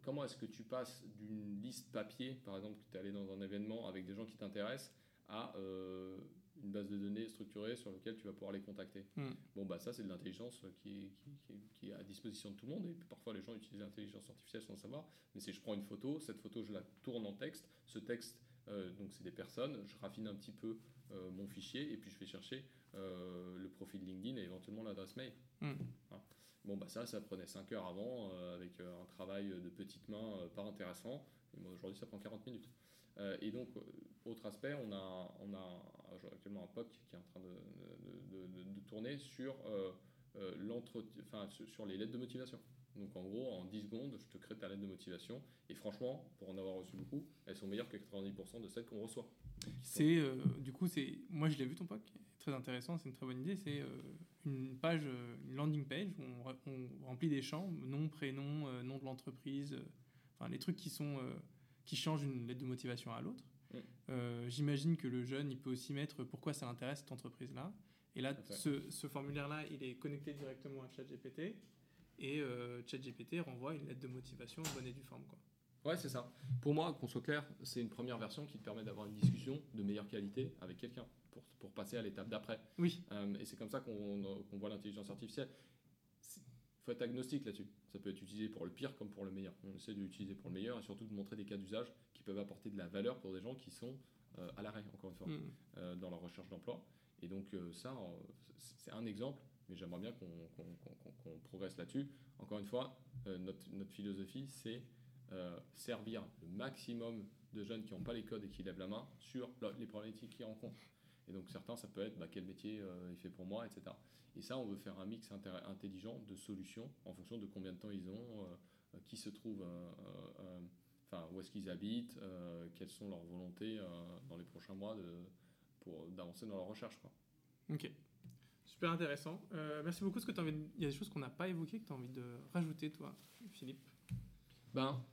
comment est-ce que tu passes d'une liste papier, par exemple, que tu es allé dans un événement avec des gens qui t'intéressent, à euh, une base de données structurée sur laquelle tu vas pouvoir les contacter? Hmm. Bon, bah ça, c'est de l'intelligence qui, qui, est à disposition de tout le monde. Et parfois, les gens utilisent l'intelligence artificielle sans savoir. Mais si je prends une photo, cette photo, je la tourne en texte. Ce texte, euh, donc c'est des personnes. Je raffine un petit peu euh, mon fichier et puis je vais chercher euh, le profil LinkedIn et éventuellement l'adresse mail. Hmm. Hein. Bon, bah ça, ça prenait 5 heures avant avec un travail de petites mains pas intéressant. Et moi, aujourd'hui, ça prend 40 minutes. Euh, et donc, euh, autre aspect, on a, on a actuellement un POC qui est en train de, de, tourner sur, euh, enfin, sur les lettres de motivation. Donc en gros, en 10 secondes, je te crée ta lettre de motivation. Et franchement, pour en avoir reçu beaucoup, elles sont meilleures que 90% de celles qu'on reçoit. C'est du coup, c'est moi je l'ai vu ton POC, très intéressant, c'est une très bonne idée. C'est une page, une landing page où on, on, remplit des champs, nom, prénom, nom de l'entreprise, enfin les trucs qui sont qui change une lettre de motivation à l'autre. Mm. Euh, j'imagine que le jeune, il peut aussi mettre pourquoi ça l'intéresse cette entreprise-là. Et là, ce, ce formulaire-là, il est connecté directement à ChatGPT et euh, ChatGPT renvoie une lettre de motivation en bonne et due forme. Quoi. Ouais, c'est ça. Pour moi, qu'on soit clair, c'est une première version qui te permet d'avoir une discussion de meilleure qualité avec quelqu'un pour, pour, passer à l'étape d'après. Oui. Euh, et c'est comme ça qu'on voit l'intelligence artificielle faut être agnostique là-dessus. Ça peut être utilisé pour le pire comme pour le meilleur. On essaie de l'utiliser pour le meilleur et surtout de montrer des cas d'usage qui peuvent apporter de la valeur pour des gens qui sont euh, à l'arrêt, encore une fois, mm. euh, dans leur recherche d'emploi. Et donc ça, c'est un exemple, mais j'aimerais bien qu'on progresse là-dessus. Encore une fois, notre, notre, philosophie, c'est servir le maximum de jeunes qui n'ont pas les codes et qui lèvent la main sur les problématiques qu'ils rencontrent. Et donc certains, ça peut être bah, quel métier euh, est fait pour moi, etc. Et ça, on veut faire un mix intelligent de solutions en fonction de combien de temps ils ont, euh, qui se trouve, euh, enfin où est-ce qu'ils habitent, quelles sont leurs volontés dans les prochains mois pour d'avancer dans leur recherche. Quoi. Ok. Super intéressant. merci beaucoup. ce que envie Il y a des choses qu'on n'a pas évoquées que tu as envie de rajouter, toi, Philippe? Ben,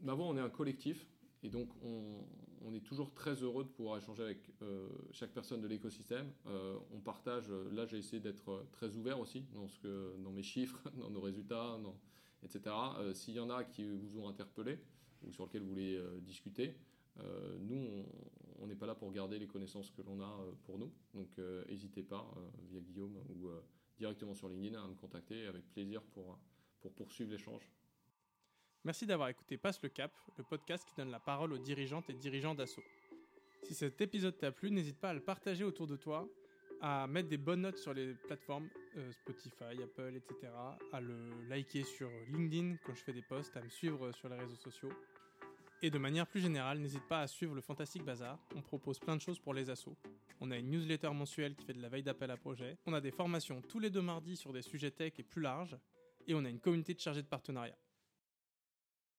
ben on est un collectif. Et donc, on, est toujours très heureux de pouvoir échanger avec euh, chaque personne de l'écosystème. Euh, on partage, là j'ai essayé d'être très ouvert aussi dans, ce que, dans mes chiffres, dans nos résultats, etc. Euh, s'il y en a qui vous ont interpellé ou sur lesquels vous voulez discuter, nous, on n'est pas là pour garder les connaissances que l'on a pour nous. Donc, n'hésitez pas, via Guillaume ou directement sur LinkedIn, à me contacter avec plaisir pour, pour poursuivre l'échange. Merci d'avoir écouté Passe le Cap, le podcast qui donne la parole aux dirigeantes et dirigeants d'assaut. Si cet épisode t'a plu, n'hésite pas à le partager autour de toi, à mettre des bonnes notes sur les plateformes euh, Spotify, Apple, etc., à le liker sur LinkedIn quand je fais des posts, à me suivre sur les réseaux sociaux. Et de manière plus générale, n'hésite pas à suivre le Fantastique Bazar. On propose plein de choses pour les assos. On a une newsletter mensuelle qui fait de la veille d'appel à projet. On a des formations tous les deux mardis sur des sujets tech et plus larges. Et on a une communauté de chargés de partenariat.